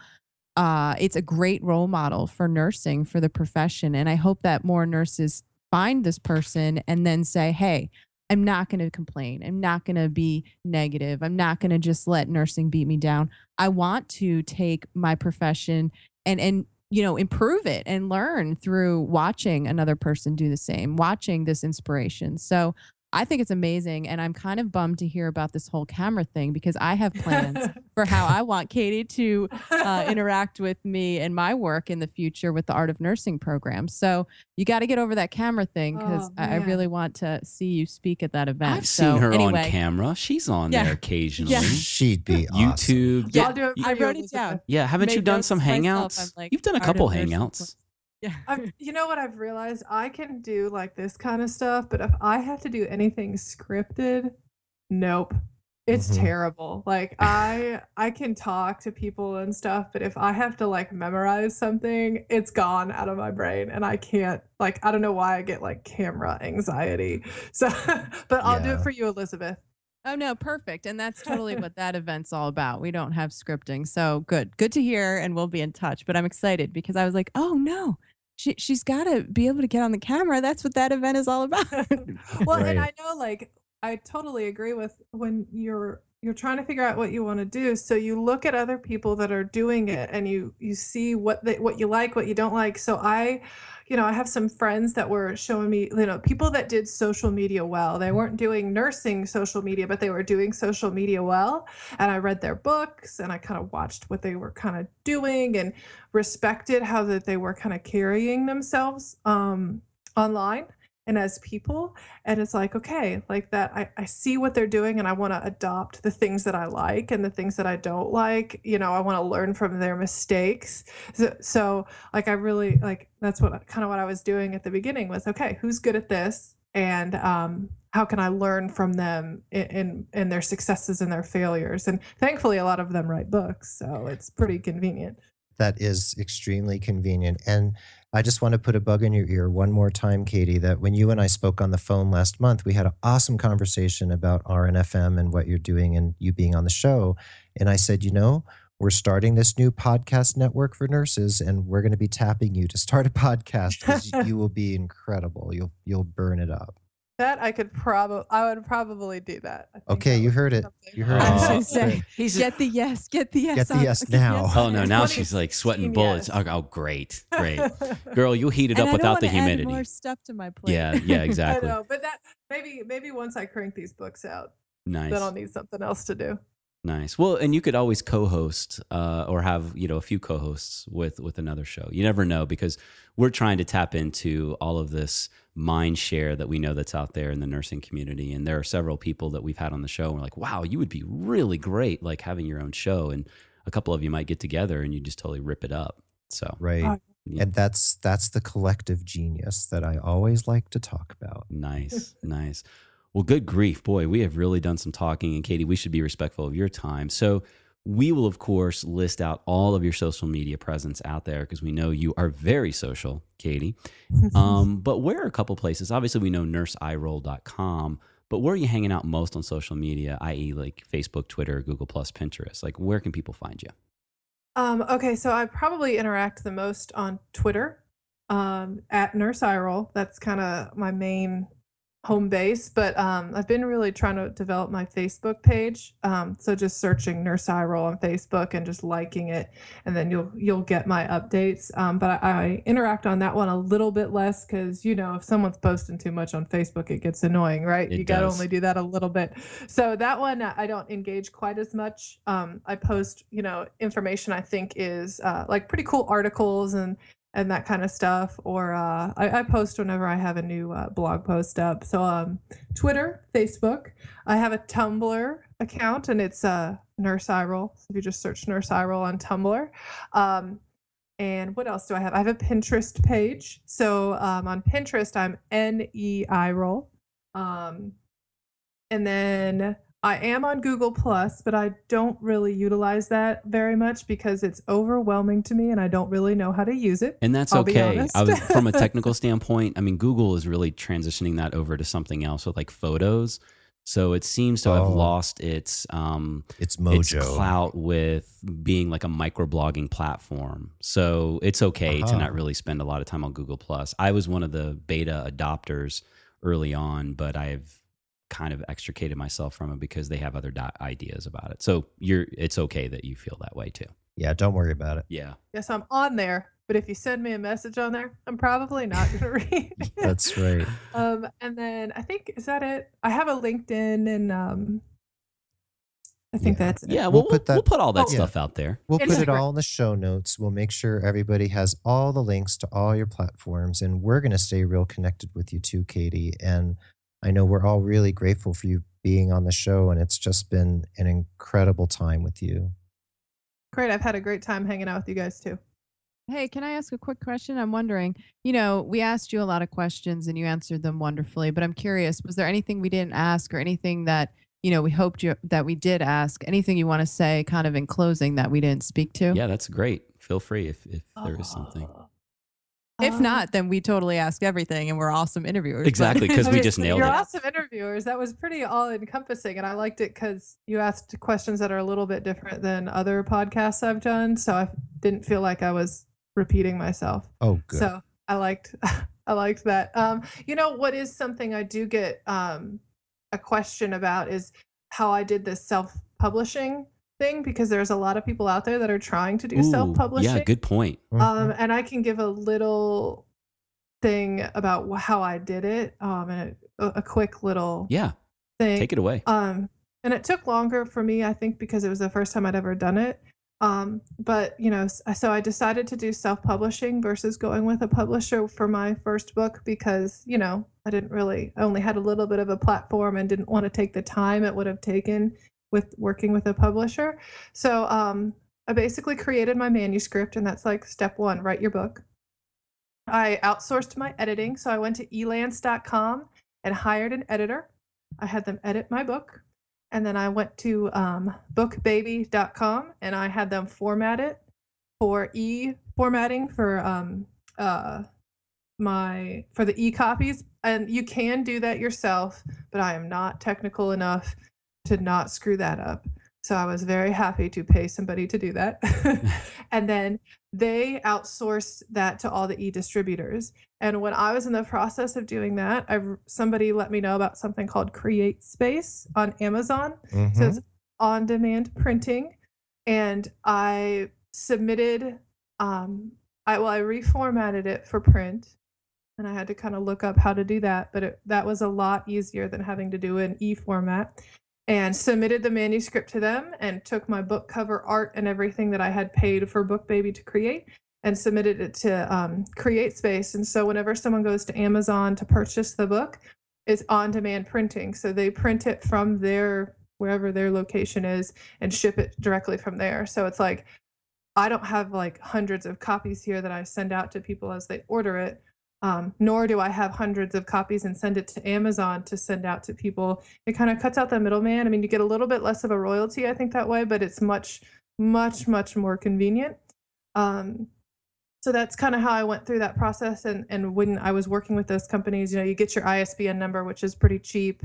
uh, it's a great role model for nursing for the profession. And I hope that more nurses find this person and then say, hey, I'm not going to complain. I'm not going to be negative. I'm not going to just let nursing beat me down. I want to take my profession and and you know improve it and learn through watching another person do the same, watching this inspiration. So I think it's amazing. And I'm kind of bummed to hear about this whole camera thing because I have plans for how I want Kati to uh, interact with me and my work in the future with the Art of Nursing program. So you got to get over that camera thing because Oh, I, I really want to see you speak at that event. I've so, seen her anyway, on camera. She's on Yeah. there occasionally. Yeah. She'd be awesome. YouTube. Yeah, I'll do it I wrote it down. Yeah, haven't you done some hangouts? Like, You've done a Art couple of Nursing hangouts. Yeah. I've, you know what I've realized? I can do like this kind of stuff, but if I have to do anything scripted, nope. It's Mhm. terrible. Like I I can talk to people and stuff, but if I have to like memorize something, it's gone out of my brain and I can't like I don't know why I get like camera anxiety. So but I'll do it for you, Elizabeth. Oh no, perfect. And that's totally what that event's all about. We don't have scripting. So good. Good to hear and we'll be in touch. But I'm excited because I was like, "Oh no. She she's got to be able to get on the camera. That's what that event is all about." well Right. and i know like i totally agree with when you're you're trying to figure out what you want to do so you look at other people that are doing it and you you see what they what you like what you don't like so i you know i have some friends that were showing me you know people that did social media well. They weren't doing nursing social media but they were doing social media well. And i read their books and i kind of watched what they were kind of doing and respected how that they were kind of carrying themselves um online and as people and it's like okay like that i, I see what they're doing and i want to adopt the things that i like and the things that i don't like you know i want to learn from their mistakes. So, so like i really like that's what kind of what i was doing at the beginning was okay who's good at this? And um how can i learn from them in, in in their successes and their failures? And thankfully a lot of them write books so it's pretty convenient. That is extremely convenient. And I just want to put a bug in your ear one more time, Kati, that when you and I spoke on the phone last month, we had an awesome conversation about RNFM and what you're doing and you being on the show. And I said, you know, we're starting this new podcast network for nurses, and we're going to be tapping you to start a podcast because you will be incredible. You'll you'll burn it up. That i could probably i would probably do that Okay, that you heard it. something. You heard I was Oh, gonna say, He's get the yes, get the yes. Get the on- yes get the now. yes. Oh no, now she's like sweating bullets. yes. Oh, oh, great, great, girl, you heat it And up I don't without the wanna add humidity. more stuff to my plate. Yeah, yeah, exactly. I exactly. know, but that maybe maybe once I crank these books out, Nice. then I'll need something else to do. Nice. Well, and you could always co-host uh, or have you know a few co-hosts with with another show. You never know because we're trying to tap into all of this mind share that we know that's out there in the nursing community, and there are several people that we've had on the show. And we're like, wow, you would be really great, like having your own show, and a couple of you might get together and you just totally rip it up. So Right. Yeah. And that's that's the collective genius that I always like to talk about. Nice, nice. Well, good grief, boy, we have really done some talking. And Kati, we should be respectful of your time. So we will, of course, list out all of your social media presence out there because we know you are very social, Kati. Um, but where are a couple places? Obviously, we know nurseeyeroll.com, but where are you hanging out most on social media, i.e., like Facebook, Twitter, Google, Plus, Pinterest? Like, where can people find you? Um, okay, so I probably interact the most on Twitter um, at Nurse Eye Roll. That's kind of my main home base, but um, I've been really trying to develop my Facebook page. Um, so just searching Nurse Eye Roll on Facebook and just liking it, and then you'll you'll get my updates. Um, but I, I interact on that one a little bit less because you know if someone's posting too much on Facebook, it gets annoying, right? It you got to only do that a little bit. So that one I don't engage quite as much. Um, I post, you know, information I think is uh, like pretty cool articles and and that kind of stuff. Or uh, I, I post whenever I have a new uh, blog post up. So um, Twitter, Facebook. I have a Tumblr account and it's uh, Nurse Eye Roll. So if you just search Nurse Eye Roll on Tumblr. Um, And what else do I have? I have a Pinterest page. So um, on Pinterest, I'm N E I roll. Um, and then I am on Google Plus, but I don't really utilize that very much because it's overwhelming to me and I don't really know how to use it. And that's I'll be okay. honest. I was, from a technical standpoint, I mean, Google is really transitioning that over to something else with like photos. So it seems to have Oh. lost its um, It's its Mojo. clout with being like a microblogging platform. So it's okay to Uh-huh. not really spend a lot of time on Google Plus. I was one of the beta adopters early on, but I've kind of extricated myself from it because they have other di- ideas about it. So you're it's okay that you feel that way too. Yeah, don't worry about it. Yeah. Yes, I'm on there, but if you send me a message on there, I'm probably not going to read. it. That's right. Um, and then I think is that it. I have a LinkedIn, and um, I think Yeah. that's it. Yeah, We'll we'll, put we'll, we'll put all that Oh. stuff out there. We'll put it all in the show notes. We'll make sure everybody has all the links to all your platforms. And we're going to stay real connected with you too, Kati. And I know we're all really grateful for you being on the show. And it's just been an incredible time with you. Great. I've had a great time hanging out with you guys too. Hey, can I ask a quick question? I'm wondering, you know, we asked you a lot of questions and you answered them wonderfully, but I'm curious, was there anything we didn't ask or anything that, you know, we hoped you that we did ask? Anything you want to say kind of in closing that we didn't speak to? Yeah, that's great. Feel free if, if there is something. Uh, If um, not, then we totally ask everything and we're awesome interviewers. Exactly, because we just nailed you're it. awesome interviewers. That was pretty all encompassing, and I liked it because you asked questions that are a little bit different than other podcasts I've done. So I didn't feel like I was repeating myself. Oh, good. So I liked I liked that. Um, you know what is something I do get um, a question about is how I did this self publishing thing because there's a lot of people out there that are trying to do Ooh, self publishing. Yeah, good point. Mhm. Um, and I can give a little thing about how I did it, um, and a, a quick little Yeah, thing. take it away. Um, and it took longer for me, I think, because it was the first time I'd ever done it. Um, but you know, so I decided to do self-publishing versus going with a publisher for my first book because you know I didn't really, I only had a little bit of a platform and didn't want to take the time it would have taken with working with a publisher. So um, I basically created my manuscript, and that's like step one: write your book. I outsourced my editing, so I went to elance.com and hired an editor. I had them edit my book. And then I went to um, bookbaby.com and I had them format it for e formatting for um, uh, my for the e copies. And you can do that yourself, but I am not technical enough to not screw that up. So I was very happy to pay somebody to do that. and then they outsourced that to all the e distributors. And when I was in the process of doing that, I somebody let me know about something called Create Space on Amazon. So Mhm. it's on demand printing. And I submitted um I well I reformatted it for print and I had to kind of look up how to do that, but it, that was a lot easier than having to do an e format and submitted the manuscript to them and took my book cover art and everything that I had paid for Book Baby to create and submitted it to um, Create Space. And so whenever someone goes to Amazon to purchase the book, it's on demand printing. So they print it from their wherever their location is and ship it directly from there. So it's like I don't have like hundreds of copies here that I send out to people as they order it. Um, nor do I have hundreds of copies and send it to Amazon to send out to people. It kind of cuts out the middleman. I mean, you get a little bit less of a royalty, I think, that way, but it's much, much, much more convenient. Um, so that's kind of how I went through that process. And and when I was working with those companies, you know, you get your ISBN number, which is pretty cheap.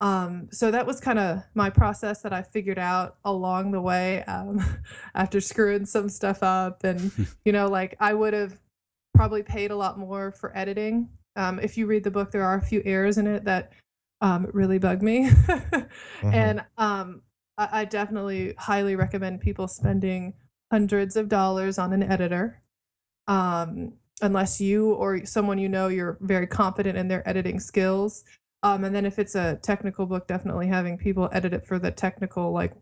Um, so that was kind of my process that I figured out along the way um, after screwing some stuff up. And you know, like I would have probably paid a lot more for editing. Um, if you read the book, there are a few errors in it that um, really bug me. And um, I, I definitely highly recommend people spending hundreds of dollars on an editor. Um, unless you or someone you know you're very confident in their editing skills. Um, and then if it's a technical book, definitely having people edit it for the technical like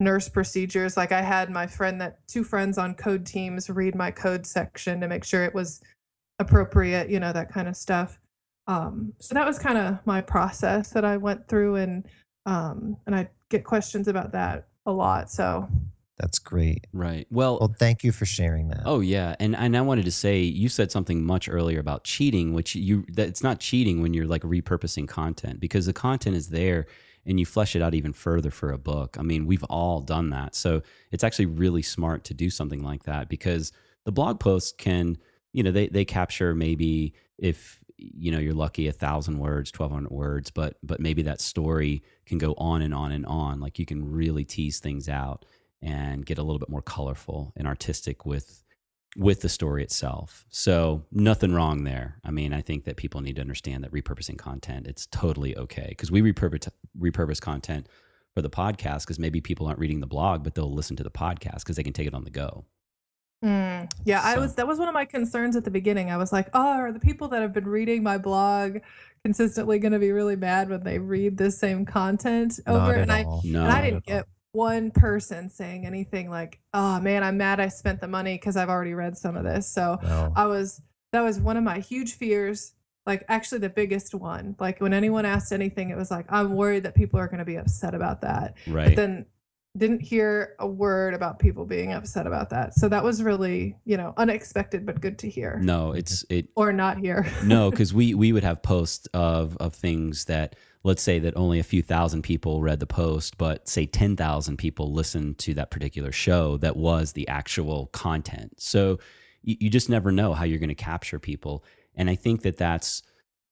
nurse procedures. Like I had my friend that two friends on code teams read my code section to make sure it was appropriate, you know, that kind of stuff. Um, so that was kind of my process that I went through and um, and I get questions about that a lot. So That's great. Right. Well, Well, thank you for sharing that. Oh yeah, and and I wanted to say you said something much earlier about cheating, which you that it's not cheating when you're like repurposing content because the content is there and you flesh it out even further for a book. I mean, we've all done that, so it's actually really smart to do something like that because the blog posts can, you know, they they capture maybe if you know you're lucky a thousand words, twelve hundred words, but but maybe that story can go on and on and on. Like you can really tease things out and get a little bit more colorful and artistic with with the story itself. So nothing wrong there. I mean, I think that people need to understand that repurposing content it's totally okay because we repurpose repurpose content for the podcast because maybe people aren't reading the blog, but they'll listen to the podcast because they can take it on the go. Mm, yeah, I was that was one of my concerns at the beginning. I was like, "Oh, are the people that have been reading my blog consistently going to be really mad when they read the same content over?" Not at and I. No, and I didn't at all. get one person saying anything like, "Oh man, I'm mad I spent the money because I've already read some of this." So No. I was that was one of my huge fears. Like actually the biggest one. Like when anyone asked anything, it was like, I'm worried that people are going to be upset about that. right? But then didn't hear a word about people being upset about that. So that was really, you know, unexpected but good to hear. no, it's it Or not hear. no, because we we would have posts of of things that let's say that only a few thousand people read the post, but say ten thousand people listened to that particular show that was the actual content. So you, you just never know how you're going to capture people, and I think that that's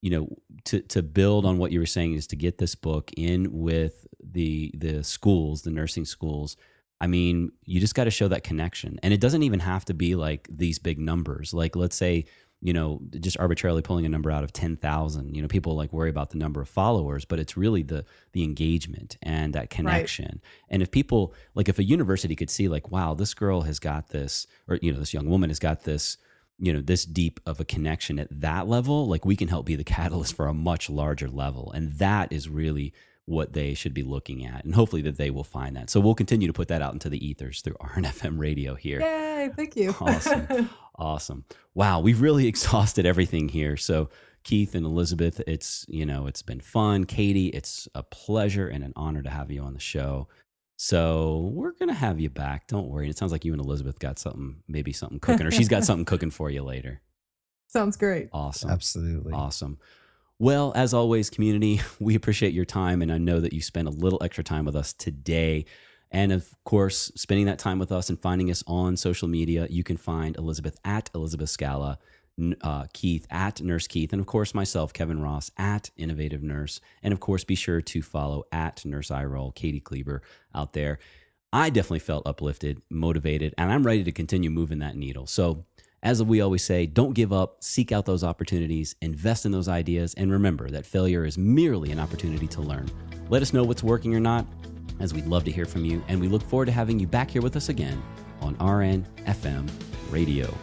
you know to to build on what you were saying is to get this book in with the the schools, the nursing schools. I mean, you just got to show that connection, and it doesn't even have to be like these big numbers. Like let's say you know, just arbitrarily pulling a number out of 10,000. You know, people like worry about the number of followers, but it's really the the engagement and that connection. And if people like if a university could see like, wow, this girl has got this or you know, this young woman has got this, you know, this deep of a connection at that level, like we can help be the catalyst for a much larger level. And that is really what they should be looking at. And hopefully that they will find that. So we'll continue to put that out into the ethers through RNFM radio here. Yay, thank you. Awesome. Awesome. Wow, we've really exhausted everything here. So, Keith and Elizabeth, it's, you know, it's been fun. Kati, it's a pleasure and an honor to have you on the show. So, we're going to have you back. Don't worry. It sounds like you and Elizabeth got something, maybe something cooking, or she's got something cooking for you later. Sounds great. Awesome. Absolutely. Awesome. Well, as always, community, we appreciate your time. And I know that you spent a little extra time with us today. And of course, spending that time with us and finding us on social media, you can find Elizabeth at Elizabeth Scala, uh, Keith at Nurse Keith, and of course, myself, Kevin Ross at Innovative Nurse. And of course, be sure to follow at Nurse iRoll, Kati Kleber out there. I definitely felt uplifted, motivated, and I'm ready to continue moving that needle. So, as we always say, don't give up, seek out those opportunities, invest in those ideas, and remember that failure is merely an opportunity to learn. Let us know what's working or not, as we'd love to hear from you, and we look forward to having you back here with us again on RN FM Radio.